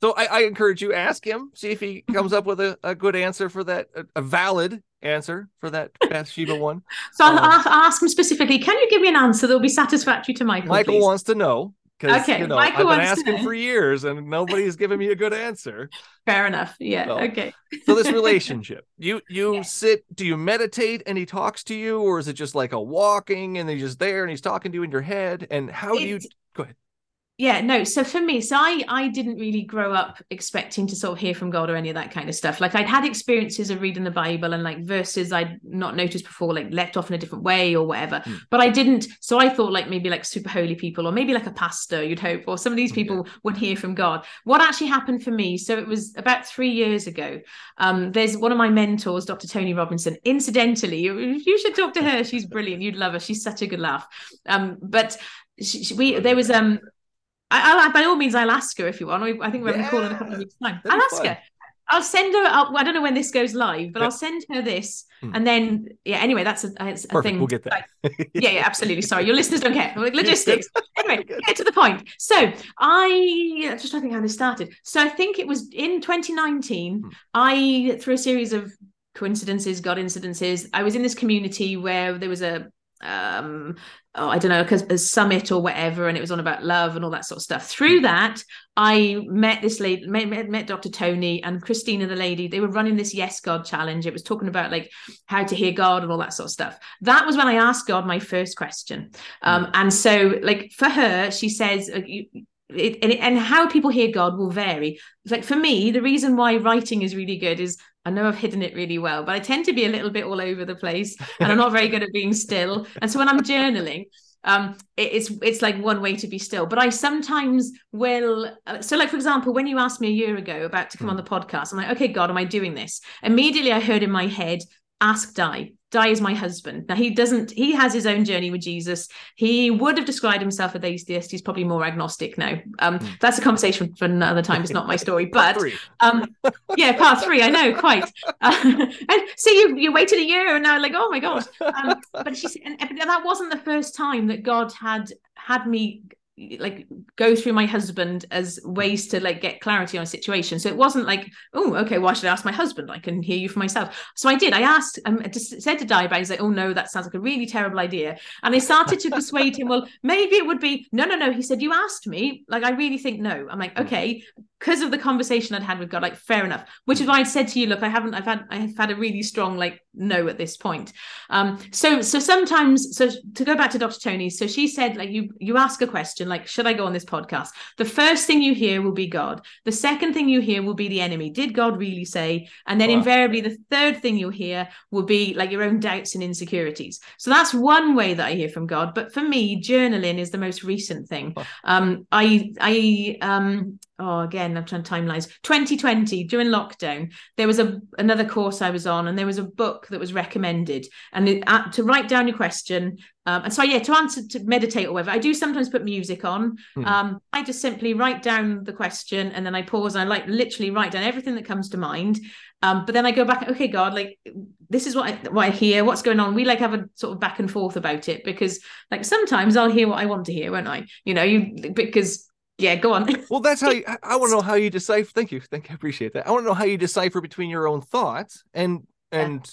Speaker 1: So I, I encourage you ask him, see if he comes up with a, a good answer for that, a, a valid answer for that Bathsheba one.
Speaker 4: So I'll,
Speaker 1: Um,
Speaker 4: I'll ask him specifically. Can you give me an answer that will be satisfactory to Michael?
Speaker 1: Michael
Speaker 4: please?
Speaker 1: wants to know Because
Speaker 4: Okay,
Speaker 1: you know
Speaker 4: Michael
Speaker 1: I've been
Speaker 4: to
Speaker 1: asking for [LAUGHS] years and nobody's given me a good answer.
Speaker 4: Fair enough. Yeah.
Speaker 1: Well,
Speaker 4: okay.
Speaker 1: So this [LAUGHS] relationship, you you
Speaker 4: Yeah.
Speaker 1: sit, do you meditate and he talks to you, or is it just like a walking and he's just there and he's talking to you in your head? And how do you go ahead?
Speaker 4: Yeah no so for me so i i didn't really grow up expecting to sort of hear from god or any of that kind of stuff. Like i'd had experiences of reading the bible and like verses i'd not noticed before like left off in a different way or whatever.
Speaker 1: Hmm.
Speaker 4: but i didn't so i thought like maybe like super holy people or maybe like a pastor you'd hope or some of these people would hear from god. What actually happened for me so it was about three years ago um there's one of my mentors dr tony robinson. Incidentally you, you should talk to her she's brilliant you'd love her she's such a good laugh. Um but she, she- we there was um I, I, by all means, I'll ask her if you want. I think we're having a call in a couple of weeks' time. I'll ask
Speaker 1: fun.
Speaker 4: her. I'll send her. I'll, I don't know when this goes live, but
Speaker 1: Yeah.
Speaker 4: I'll send her this,
Speaker 1: Hmm.
Speaker 4: and then yeah. Anyway, that's a, it's a thing.
Speaker 1: We'll get that. [LAUGHS]
Speaker 4: yeah, yeah, absolutely. Sorry, your listeners don't care. Logistics. [LAUGHS] Anyway, get to the point. So I just trying to think how this started. So I think it was in 2019.
Speaker 1: Hmm.
Speaker 4: I through a series of coincidences, God incidences, I was in this community where there was a um oh, I don't know, because a summit or whatever, and it was on about love and all that sort of stuff. Through that, I met this lady, met, met, met Dr. Tony and Christina, the lady. They were running this Yes God challenge. It was talking about like how to hear God and all that sort of stuff. That was when I asked God my first question. Um, and so, like for her, she says, uh, it, and, and how people hear God will vary. Like for me, the reason why writing is really good is I know I've hidden it really well, but I tend to be a little bit all over the place, and I'm not very good at being still. And so when I'm journaling, um, it, it's it's like one way to be still. But I sometimes will. Uh, so, like for example, when you asked me a year ago about to come on the podcast, I'm like, okay, God, am I doing this? Immediately, I heard in my head, ask Di. Di is my husband. Now he doesn't. He has his own journey with Jesus. He would have described himself as atheist. He's probably more agnostic now. Um, that's a conversation for another time. It's not my story, [LAUGHS] but um, yeah, part three. I know quite. [LAUGHS] Uh, and so you you waited a year, and now like, oh my God. Um, but she said, and, and that wasn't the first time that God had had me like go through my husband as ways to like get clarity on a situation. So it wasn't like, oh, okay, why should I ask my husband? I can hear you for myself. So I did. I asked, um, I just said to Diabag, he's like, oh no, that sounds like a really terrible idea. And I started to persuade him, well, maybe it would be no, no, no. He said, you asked me. Like, I really think no. I'm like, okay, because of the conversation I'd had with God, like fair enough. Which is why I said to you, look, I haven't, I've had, I've had a really strong like no at this point. Um, so so sometimes, so to go back to Dr. Tony, so she said like you you ask a question like, should I go on this podcast? The first thing you hear will be God. The second thing you hear will be the enemy. Did God really say? And then
Speaker 1: Wow.
Speaker 4: invariably the third thing you'll hear will be like your own doubts and insecurities. So that's one way that I hear from God. But for me, journaling is the most recent thing. Um, I I um oh again i'm trying to timelines 2020 during lockdown there was a another course i was on and there was a book that was recommended and it, uh, to write down your question um, and so yeah to answer to meditate or whatever i do sometimes put music on
Speaker 1: Hmm.
Speaker 4: um, i just simply write down the question and then i pause and i like literally write down everything that comes to mind um, but then I go back, okay, God, like this is what I, what I hear, what's going on. We like have a sort of back and forth about it because, like, sometimes I'll hear what I want to hear, won't I? You know, you because yeah, go on. [LAUGHS]
Speaker 1: Well, that's how you, I, I want to know how you decipher. Thank you, thank you, I appreciate that. I want to know how you decipher between your own thoughts and and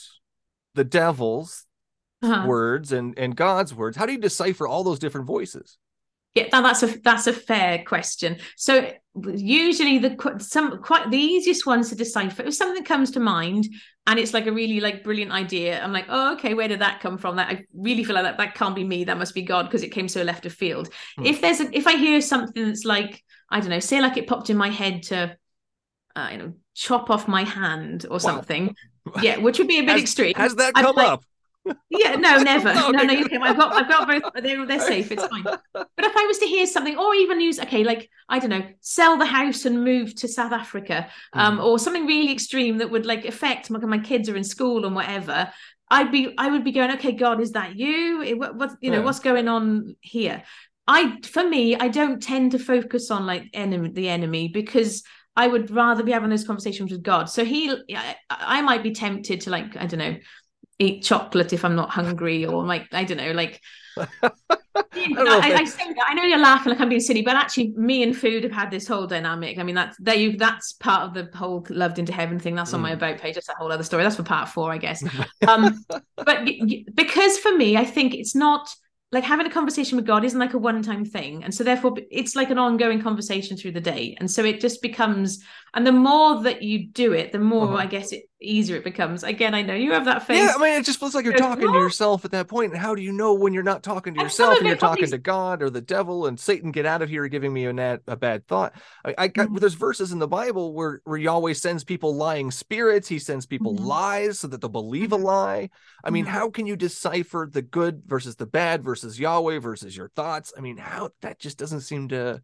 Speaker 1: the devil's
Speaker 4: Uh-huh.
Speaker 1: words and and God's words. How do you decipher all those different voices?
Speaker 4: Yeah, that's a that's a fair question. So usually the some quite the easiest ones to decipher if something comes to mind and it's like a really like brilliant idea. I'm like, oh, okay, where did that come from? That I really feel like that that can't be me. That must be God because it came so left of field.
Speaker 1: Hmm.
Speaker 4: If there's a, if I hear something that's like I don't know, say like it popped in my head to uh, you know chop off my hand or something. [LAUGHS] Yeah, which would be a bit
Speaker 1: Has-
Speaker 4: extreme.
Speaker 1: Has that
Speaker 4: I'd
Speaker 1: come
Speaker 4: like-
Speaker 1: up?
Speaker 4: Yeah, no, [LAUGHS] never.
Speaker 1: No,
Speaker 4: no, no,
Speaker 1: okay.
Speaker 4: I've got, I've got both. They're, they're safe. It's fine. But if I was to hear something, or even use, okay, like I don't know, sell the house and move to South Africa, um,
Speaker 1: Mhm.
Speaker 4: or something really extreme that would like affect my, my kids are in school and whatever. I'd be, I would be going, okay, God, is that you? Eh, What, what you know,
Speaker 1: Yeah.
Speaker 4: what's going on here? I, for me, I don't tend to focus on like enemy, the enemy, because I would rather be having those conversations with God. So he, I, I might be tempted to like, I don't know, eat chocolate if I'm not hungry, or like I don't know, like. [LAUGHS] I,
Speaker 1: know
Speaker 4: I, I say that I know you're laughing like I'm being silly, but actually, me and food have had this whole dynamic. I mean, that's that you that's part of the whole loved into heaven thing. That's on my
Speaker 1: Mm.
Speaker 4: about page. That's a whole other story. That's for part four, I guess. [LAUGHS] Um, but because for me, I think it's not like having a conversation with God isn't like a one time thing. And so therefore it's like an ongoing conversation through the day. And so it just becomes, and the more that you do it, the more
Speaker 1: Uh-huh.
Speaker 4: I guess it easier it becomes. Again, I know you have that face.
Speaker 1: Yeah, I mean, it just feels like you're
Speaker 4: Goes,
Speaker 1: talking to yourself at that point. And how do you know when you're not talking to
Speaker 4: And
Speaker 1: yourself and you're talking to God or the devil and Satan? Get out of here! Giving me a, nat- a bad thought. I, I got
Speaker 4: Mhm.
Speaker 1: there's verses in the Bible where where Yahweh sends people lying spirits. He sends people
Speaker 4: Mhm.
Speaker 1: lies so that they'll believe a lie. I mean,
Speaker 4: Mhm.
Speaker 1: how can you decipher the good versus the bad versus Yahweh versus your thoughts? I mean, how that just doesn't seem to.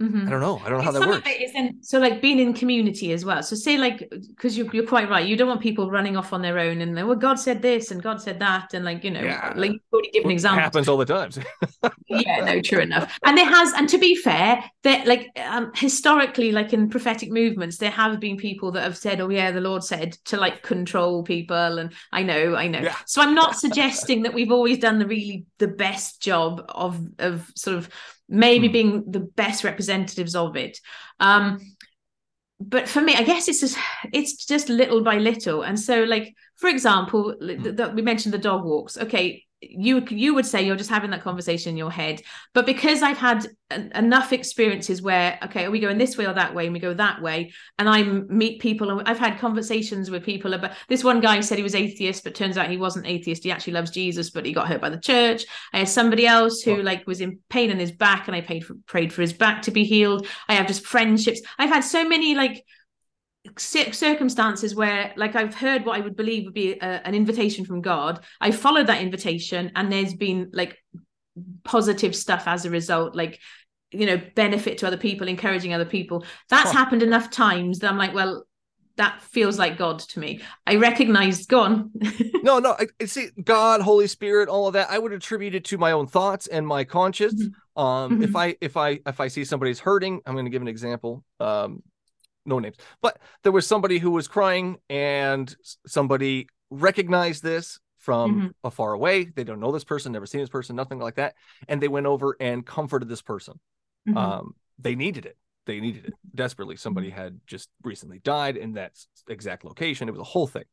Speaker 4: Mhm.
Speaker 1: I don't know. I don't know how that
Speaker 4: Some
Speaker 1: works.
Speaker 4: of it is then so like being in community as well. So say like because you're you're quite right. You don't want people running off on their own and well God said this and God said that and like you know
Speaker 1: Yeah.
Speaker 4: like you've already given
Speaker 1: It
Speaker 4: examples.
Speaker 1: happens all the time. [LAUGHS]
Speaker 4: yeah no true enough and there has and to be fair that like um historically like in prophetic movements there have been people that have said oh yeah the lord said to like control people and i know i know
Speaker 1: Yeah.
Speaker 4: so i'm not suggesting that we've always done the really the best job of of sort of maybe
Speaker 1: Hmm.
Speaker 4: being the best representatives of it. Um but for me i guess it's just it's just little by little. And so like for example th- that we mentioned the dog walks. Okay you you would say you're just having that conversation in your head. But because i've had en- enough experiences where okay are we going this way or that way and we go that way and i meet people and i've had conversations with people about this one guy said he was atheist but turns out he wasn't atheist. He actually loves jesus but he got hurt by the church. I had somebody else who
Speaker 1: Oh.
Speaker 4: like was in pain in his back and i paid for prayed for his back to be healed. I have just friendships. I've had so many like circumstances where like i've heard what i would believe would be a, an invitation from god i followed that invitation and there's been like positive stuff as a result like you know benefit to other people encouraging other people that's
Speaker 1: Huh.
Speaker 4: happened enough times that i'm like well that feels like god to me i recognized gone [LAUGHS]
Speaker 1: no, no. I, see God, Holy Spirit, all of that. I would attribute it to my own thoughts and my conscience. Um, if
Speaker 4: Mhm.
Speaker 1: I if I if I see somebody's hurting, I'm going to give an example. Um, no names, but there was somebody who was crying, and somebody recognized this from
Speaker 4: Mhm.
Speaker 1: afar away. They don't know this person, never seen this person, nothing like that, and they went over and comforted this person.
Speaker 4: Mhm.
Speaker 1: Um, they needed it. They needed it desperately. Somebody had just recently died in that exact location. It was a whole thing.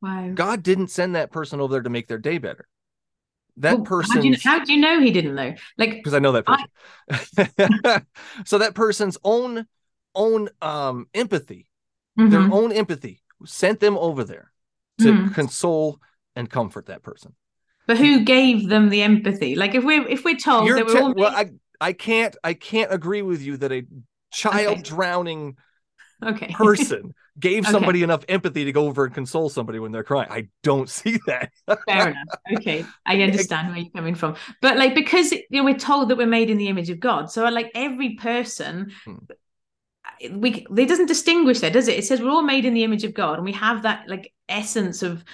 Speaker 4: wow
Speaker 1: God didn't send that person over there to make their day better. That
Speaker 4: Well,
Speaker 1: person,
Speaker 4: how do, you, how do you know he didn't know like
Speaker 1: because I know that
Speaker 4: I-
Speaker 1: person. [LAUGHS] so that person's own own um empathy, their
Speaker 4: Mhm.
Speaker 1: own empathy, sent them over there to
Speaker 4: Mhm.
Speaker 1: console and comfort that person.
Speaker 4: but who gave them the empathy like if we're if we're told
Speaker 1: You're
Speaker 4: that we're
Speaker 1: te-
Speaker 4: all
Speaker 1: well, I I can't I can't agree with you that a child
Speaker 4: Okay.
Speaker 1: drowning
Speaker 4: okay
Speaker 1: person [LAUGHS] gave
Speaker 4: Okay.
Speaker 1: somebody enough empathy to go over and console somebody when they're crying. I don't [LAUGHS] see that.
Speaker 4: Fair enough. Okay, I [LAUGHS] understand where you're coming from, but like because you know we're told that we're made in the image of God, so like every person,
Speaker 1: Hmm.
Speaker 4: We it doesn't distinguish there, does it? It says we're all made in the image of God, and we have that like essence of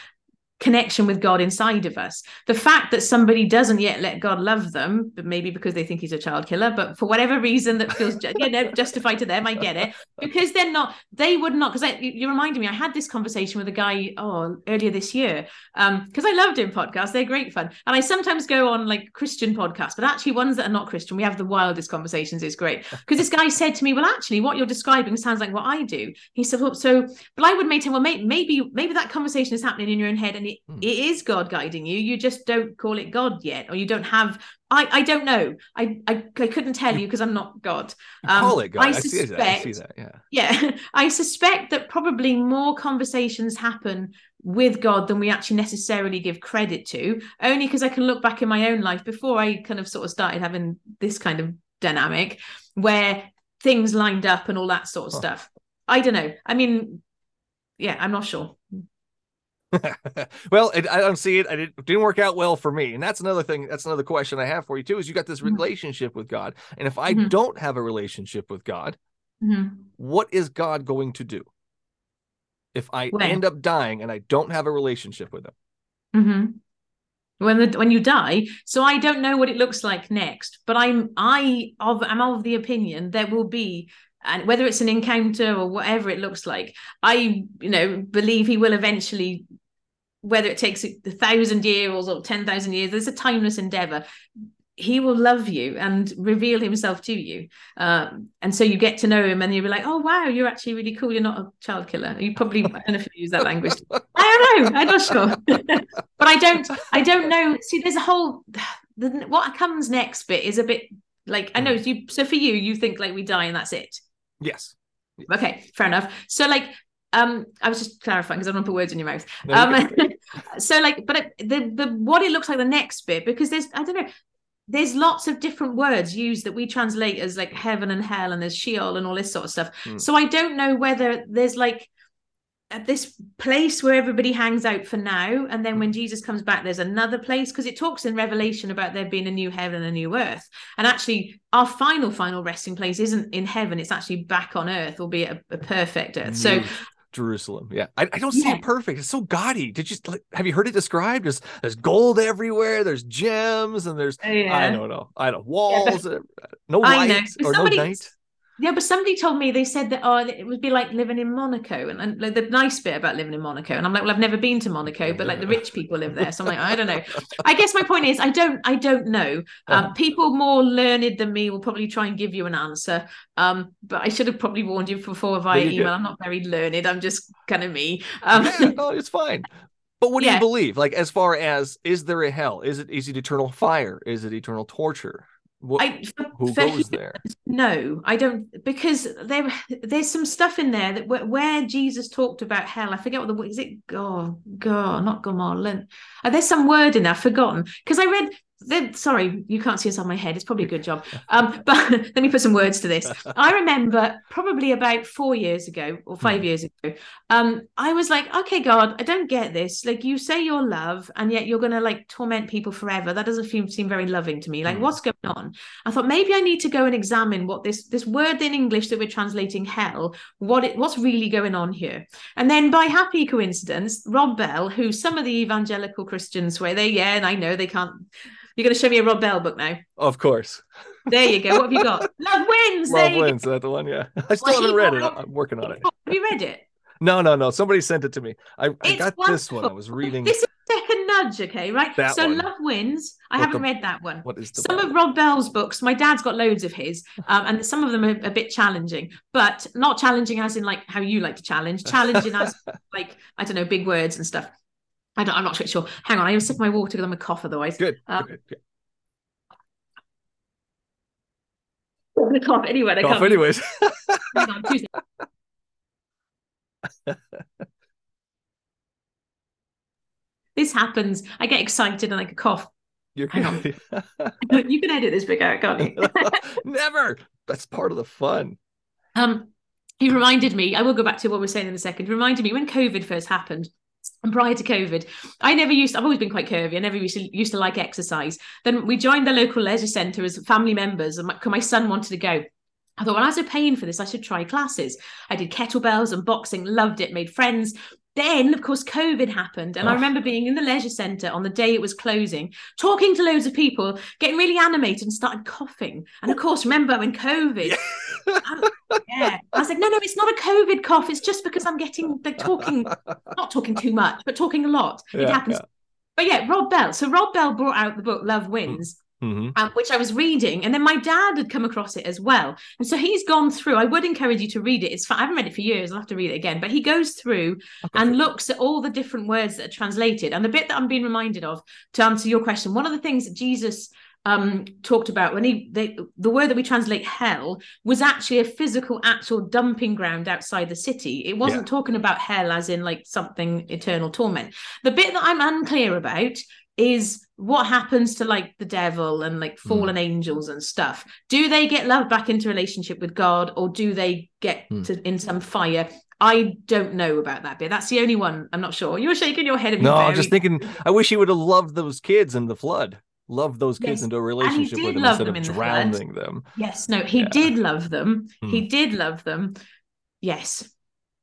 Speaker 4: connection with God inside of us. The fact that somebody doesn't yet let God love them, but maybe because they think he's a child killer, but for whatever reason that feels you know, justified to them, I get it. Because they're not, they would not. Because you, you reminded me, I had this conversation with a guy oh earlier this year, um, because I love doing podcasts. They're great fun, and I sometimes go on like Christian podcasts, but actually ones that are not Christian. We have the wildest conversations. It's great [LAUGHS] because this guy said to me, "Well, actually, what you're describing sounds like what I do." He said, well, "So, but I would maintain, well, may, maybe maybe that conversation is happening in your own head, and it,
Speaker 1: Hmm.
Speaker 4: it is God guiding you. You just don't call it God yet, or you don't have." I, I don't know. I, I I couldn't tell you because I'm not God.
Speaker 1: You call
Speaker 4: Um,
Speaker 1: it God.
Speaker 4: I
Speaker 1: I, see that. I see that. Yeah.
Speaker 4: Yeah, [LAUGHS] I suspect that probably more conversations happen with God than we actually necessarily give credit to, only because I can look back in my own life before I kind of sort of started having this kind of dynamic where things lined up and all that sort of
Speaker 1: Huh.
Speaker 4: stuff. I don't know. I mean, yeah, I'm not sure. [LAUGHS]
Speaker 1: well, it, I don't see it. I didn't, didn't work out well for me, and that's another thing. That's another question I have for you too. Is you got this
Speaker 4: Mhm.
Speaker 1: relationship with God, and if I
Speaker 4: Mhm.
Speaker 1: don't have a relationship with God,
Speaker 4: Mhm.
Speaker 1: what is God going to do? If I
Speaker 4: When?
Speaker 1: end up dying and I don't have a relationship with Him,
Speaker 4: hmm When the when you die, so I don't know what it looks like next, but I'm I of I'm of the opinion there will be, and whether it's an encounter or whatever it looks like, I you know believe he will eventually, whether it takes a thousand years or ten thousand years, there's a timeless endeavor. He will love you and reveal himself to you, um, and so you get to know him, and you'll be like, "Oh wow, you're actually really cool. You're not a child killer." You probably I don't know if you use that language. [LAUGHS] I don't know. I'm not sure. [LAUGHS] but I don't I don't know. See, there's a whole the what comes next bit is a bit like I know
Speaker 1: Hmm.
Speaker 4: you. So for you, you think like we die and that's it.
Speaker 1: Yes.
Speaker 4: Okay, fair enough. So like, um, I was just clarifying because I don't want to put words in your mouth.
Speaker 1: No, you
Speaker 4: Um, [LAUGHS] so like, but it, the the what it looks like the next bit because there's I don't know. There's lots of different words used that we translate as like heaven and hell, and there's Sheol and all this sort of stuff.
Speaker 1: Hmm.
Speaker 4: So I don't know whether there's like at this place where everybody hangs out for now, and then when Jesus comes back, there's another place because it talks in Revelation about there being a new heaven and a new earth. And actually, our final, final resting place isn't in heaven; it's actually back on earth, albeit a, a perfect earth. So
Speaker 1: New Jerusalem. Yeah. I, I don't see
Speaker 4: Yeah.
Speaker 1: it perfect. It's so gaudy. Did you like have you heard it described? There's there's gold everywhere, there's gems, and there's I don't know. I don't walls, uh, no light or no night.
Speaker 4: Yeah, but somebody told me they said that oh, it would be like living in Monaco, and, and like, the nice bit about living in Monaco, and I'm like, well, I've never been to Monaco, but like the rich people live there, so I'm like, I don't know. I guess my point is, I don't, I don't know. Um,
Speaker 1: Uh-huh.
Speaker 4: people more learned than me will probably try and give you an answer, um, but I should have probably warned you before via
Speaker 1: you
Speaker 4: email. I'm not very learned. I'm just kind of me. Um,
Speaker 1: yeah, no, it's fine. But what do
Speaker 4: Yeah.
Speaker 1: you believe? Like, as far as is there a hell? Is it is it eternal fire? Is it eternal torture? What,
Speaker 4: I,
Speaker 1: who goes there?
Speaker 4: No, I don't because there there's some stuff in there that where, where Jesus talked about hell. I forget what the word is it. Oh God, not Gomorrah. Uh, there's some word in there. I've forgotten because I read. Sorry, you can't see us on my head. It's probably a good job. Um, [LAUGHS] but let me put some words to this. I remember probably about four years ago or five
Speaker 1: Hmm.
Speaker 4: years ago. Um, I was like, okay, God, I don't get this. Like, you say you're love, and yet you're gonna like torment people forever. That doesn't seem seem very loving to me. Like,
Speaker 1: Hmm.
Speaker 4: what's going on? I thought maybe I need to go and examine what this this word in English that we're translating hell, what it what's really going on here. And then by happy coincidence, Rob Bell, who some of the evangelical Christians swear they yeah, and I know they can't. You're going to show me a Rob Bell book now.
Speaker 1: Of course,
Speaker 4: There you go. What have you got? [LAUGHS] Love wins.
Speaker 1: Love wins. Is that the one? Yeah, [LAUGHS] I still
Speaker 4: Well,
Speaker 1: haven't read it. I'm working on it.
Speaker 4: Have you read it?
Speaker 1: No, no, no. Somebody sent it to me. I, I got this one. I was reading.
Speaker 4: This is second nudge, okay, right?
Speaker 1: That
Speaker 4: so
Speaker 1: one.
Speaker 4: Love wins. I
Speaker 1: What
Speaker 4: haven't
Speaker 1: the-
Speaker 4: read that one.
Speaker 1: What is the
Speaker 4: some of Rob Bell's books, my dad's got loads of his, um, and some of them are a bit challenging, but not challenging as in like how you like to challenge, challenging as [LAUGHS] like I don't know, big words and stuff. I don't, I'm not quite sure. Hang on, I even sip my water because I'm a cough otherwise.
Speaker 1: Good.
Speaker 4: Um,
Speaker 1: good, good.
Speaker 4: I'm gonna cough anyway.
Speaker 1: Cough
Speaker 4: can't.
Speaker 1: anyways. [LAUGHS]
Speaker 4: On, [LAUGHS] this happens. I get excited and I could cough.
Speaker 1: You're
Speaker 4: Hang on. [LAUGHS] you can edit this big out, can't you?
Speaker 1: Never. That's part of the fun.
Speaker 4: Um, he reminded me, I will go back to what we're saying in a second, reminded me when COVID first happened. And prior to COVID, I never used, I've always been quite curvy. I never used to, used to like exercise. Then we joined the local leisure centre as family members, and my, my son wanted to go. I thought, well, as a paying for this, I should try classes. I did kettlebells and boxing, loved it, made friends. Then, of course, COVID happened. And I
Speaker 1: Oh.
Speaker 4: remember being in the leisure centre on the day it was closing, talking to loads of people, getting really animated and started coughing. And of course, remember when COVID, yeah. I was like, no, no, it's not a COVID cough. It's just because I'm getting like talking, not talking too much, but talking a lot. it
Speaker 1: Yeah,
Speaker 4: happens. But yeah, Rob Bell. So Rob Bell brought out the book Love Wins,
Speaker 1: hmm
Speaker 4: um, which I was reading, and then my dad had come across it as well. And so he's gone through. I would encourage you to read it. It's. I haven't read it for years. I'll have to read it again. But he goes through and looks at all the different words that are translated. And the bit that I'm being reminded of to answer your question, one of the things that Jesus um talked about when he they, the word that we translate hell was actually a physical actual dumping ground outside the city it wasn't talking about hell as in like something eternal torment the bit that i'm unclear about is what happens to like the devil and like fallen angels and stuff do they get loved back into relationship with god or do they get
Speaker 1: Hmm.
Speaker 4: to in some fire i don't know about that bit that's the only one i'm not sure you're shaking your head at me
Speaker 1: No, I'm just thinking. I wish he would have loved those kids in the flood. Loved those kids
Speaker 4: Yes,
Speaker 1: into a relationship with them instead
Speaker 4: them
Speaker 1: of
Speaker 4: in the
Speaker 1: drowning them.
Speaker 4: Yes, no, he
Speaker 1: Yeah.
Speaker 4: did love them. He
Speaker 1: Hmm.
Speaker 4: did love them. Yes.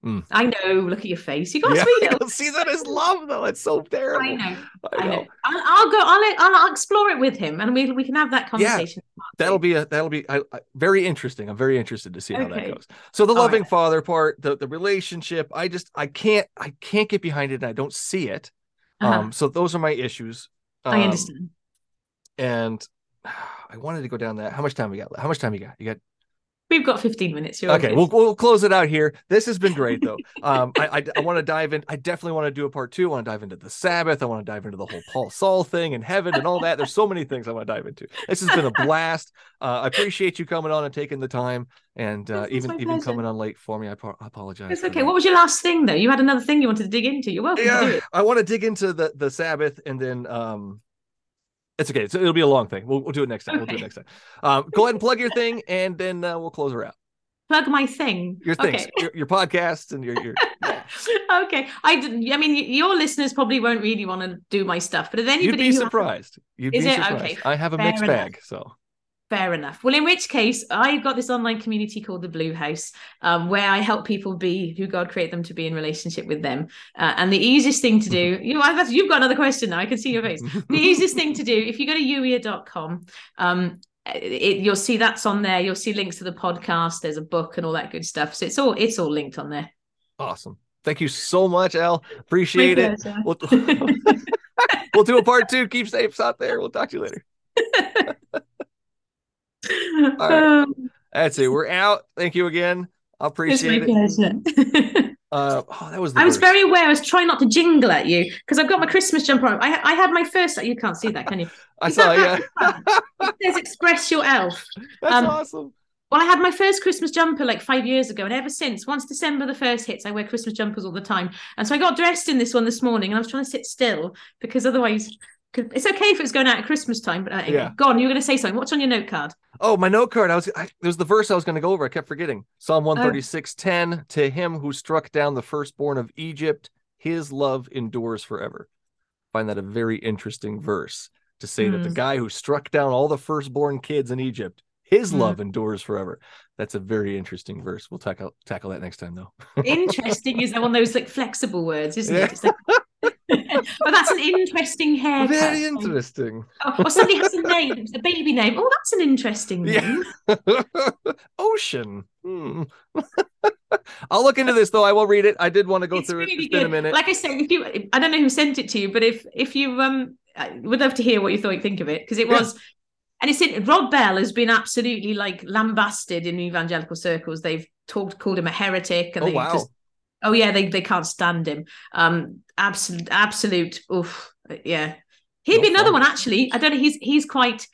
Speaker 1: Hmm.
Speaker 4: I know. Look at your face. You got
Speaker 1: Yeah, [LAUGHS]
Speaker 4: sweet.
Speaker 1: I don't see that as love though. It's so terrible.
Speaker 4: I know.
Speaker 1: I
Speaker 4: I
Speaker 1: know.
Speaker 4: know. I'll, I'll go. I'll, I'll explore it with him, and we we can have that conversation.
Speaker 1: Yeah, That'll be a that'll be I, I, very interesting. I'm very interested to see how that goes. So the loving
Speaker 4: right.
Speaker 1: father part, the the relationship, I just I can't I can't get behind it. and I don't see it.
Speaker 4: Uh-huh.
Speaker 1: Um, so those are my issues.
Speaker 4: I
Speaker 1: Um,
Speaker 4: understand.
Speaker 1: And [SIGHS] I wanted to go down that. How much time we got? How much time you got? You got
Speaker 4: We've got 15 minutes. You're
Speaker 1: okay, we'll, we'll close it out here. This has been great, though. [LAUGHS] Um, I I, I want to dive in. I definitely want to do a part two. I want to dive into the Sabbath. I want to dive into the whole Paul Saul thing and heaven and all that. There's so many things I want to dive into. This has been a blast. Uh, I appreciate you coming on and taking the time, and uh, even even coming on late for me. I, I apologize.
Speaker 4: It's okay. What was your last thing though? You had another thing you wanted to dig into. You're welcome
Speaker 1: yeah, I want to dig into the the Sabbath and then um it's okay. So it'll be a long thing. We'll, we'll do it next time. Okay. We'll do it next time. Um, go ahead and plug your thing, and then uh, we'll close her out.
Speaker 4: Plug my thing.
Speaker 1: Your things, okay. your, your podcasts, and your your. [LAUGHS]
Speaker 4: okay, I didn't. I mean, your listeners probably won't really want to do my stuff, but if anybody,
Speaker 1: you'd be surprised. You'd is be it surprised. okay? I have a Fair mixed enough. bag, so.
Speaker 4: Fair enough. Well, in which case, I've got this online community called the Blue House, um, where I help people be who God created them to be in relationship with them. Uh, and the easiest thing to do, [LAUGHS] you know, you've got another question now. I can see your face. the easiest thing to do, if you go to youier.com, um, it, you'll see that's on there. You'll see links to the podcast. There's a book and all that good stuff. So it's all it's all linked on there.
Speaker 1: Awesome. Thank you so much, El. Appreciate it. We'll, [LAUGHS] we'll do a part two. Keep safe out there. We'll talk to you later. [LAUGHS] All right. Um, That's it. We're out. Thank you again. I appreciate it. [LAUGHS] Uh, oh, that was.
Speaker 4: I was very aware. I was trying not to jingle at you because I've got my Christmas jumper on. I, I had my first. You can't see that, can you? [LAUGHS]
Speaker 1: I saw. [LAUGHS] Yeah.
Speaker 4: it says "Express Your Elf."
Speaker 1: That's um, awesome.
Speaker 4: Well, I had my first Christmas jumper like five years ago, and ever since, once December the first hits, I wear Christmas jumpers all the time. And so I got dressed in this one this morning, and I was trying to sit still because otherwise it's okay if it's going out at Christmas time, but uh, yeah. go on. You were going to say something. What's on your note card?
Speaker 1: Oh, my note card. I was. I, it was the verse I was going to go over. I kept forgetting. Psalm one thirty six ten. To him who struck down the firstborn of Egypt, his love endures forever. I find that a very interesting verse to say mm. that the hmm. guy who struck down all the firstborn kids in Egypt, his mm. love endures forever. That's a very interesting verse. We'll tackle tackle that next time, though. [LAUGHS]
Speaker 4: interesting is one of those like flexible words, isn't yeah. it? [LAUGHS] Oh, that's an interesting haircut.
Speaker 1: Very interesting.
Speaker 4: Oh, or somebody has a name, a baby name. Oh, that's an interesting name.
Speaker 1: Yeah. [LAUGHS] Ocean. Hmm. [LAUGHS] I'll look into this though. I will read it. I did want to go it's through really it. It's good. been a minute.
Speaker 4: Like I said, if you, I don't know who sent it to you, but if if you um, I would love to hear what you thought, think of it because it was. Yeah. And it's in Rob Bell has been absolutely like lambasted in evangelical circles. They've talked called him a heretic, and
Speaker 1: oh,
Speaker 4: they
Speaker 1: wow.
Speaker 4: just Oh yeah, they they can't stand him. Um, absolute, absolute. Oof, yeah. He'd Not be another fun. one actually. I don't know. He's he's quite.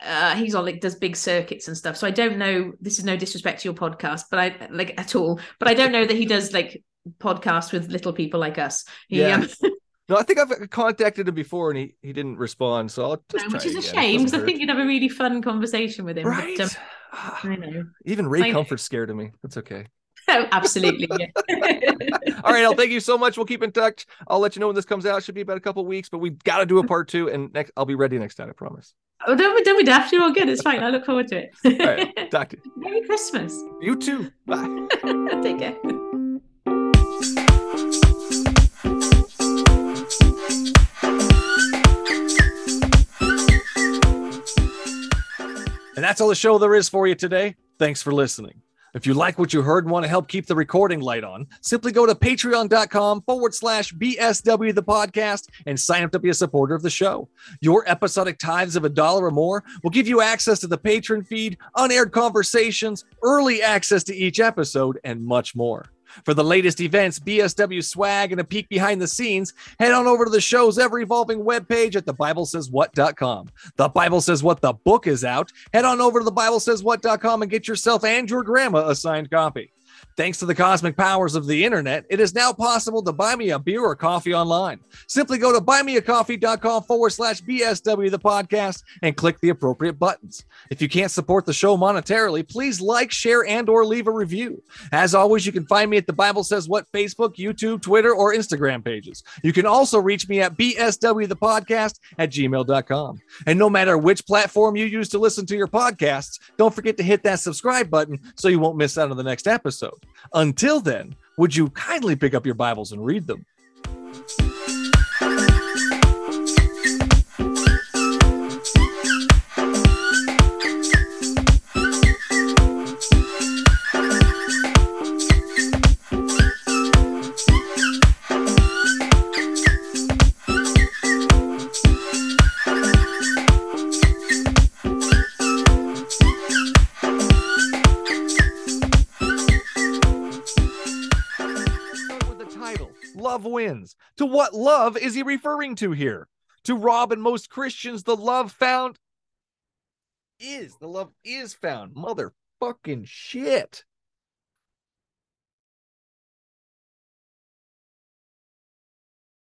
Speaker 4: Uh, he's on like does big circuits and stuff. So I don't know. This is no disrespect to your podcast, but I like at all. But I don't know that he does like podcasts with little people like us. He,
Speaker 1: yeah. Um, [LAUGHS] no, I think I've contacted him before and he, he didn't respond. So I'll just no,
Speaker 4: which is a shame because I think you'd have a really fun conversation with him.
Speaker 1: Right. But, um, [SIGHS] I know. Even Ray Comfort's scared of me. That's okay.
Speaker 4: Oh, absolutely. [LAUGHS]
Speaker 1: All right, El, thank you so much. We'll keep in touch. I'll let you know when this comes out. It should be about a couple weeks, but we've got to do a part two, and next I'll be ready next time. I promise.
Speaker 4: Oh, don't be, don't be daft. You're all good. It's fine. I look forward to it.
Speaker 1: all right, [LAUGHS] talk to you.
Speaker 4: Merry Christmas.
Speaker 1: You too. Bye. [LAUGHS]
Speaker 4: Take care.
Speaker 1: And that's all the show there is for you today. Thanks for listening. If you like what you heard and want to help keep the recording light on, simply go to patreon.com forward slash BSW the podcast and sign up to be a supporter of the show. Your episodic tithes of a dollar or more will give you access to the patron feed, unaired conversations, early access to each episode, and much more. For the latest events, BSW swag, and a peek behind the scenes, head on over to the show's ever evolving webpage at thebiblesayswhat.com. The Bible Says What the book is out. Head on over to thebiblesayswhat.com and get yourself and your grandma a signed copy. Thanks to the cosmic powers of the internet, it is now possible to buy me a beer or coffee online. Simply go to buymeacoffee.com forward slash BSW the podcast and click the appropriate buttons. If you can't support the show monetarily, please like, share, and or leave a review. As always, you can find me at the Bible Says What Facebook, YouTube, Twitter, or Instagram pages. You can also reach me at BSW the podcast at gmail.com. And no matter which platform you use to listen to your podcasts, don't forget to hit that subscribe button so you won't miss out on the next episode. Until then, would you kindly pick up your Bibles and read them? Love wins. To what love is he referring to here? To Rob and most Christians, the love found is the love is found. Motherfucking shit.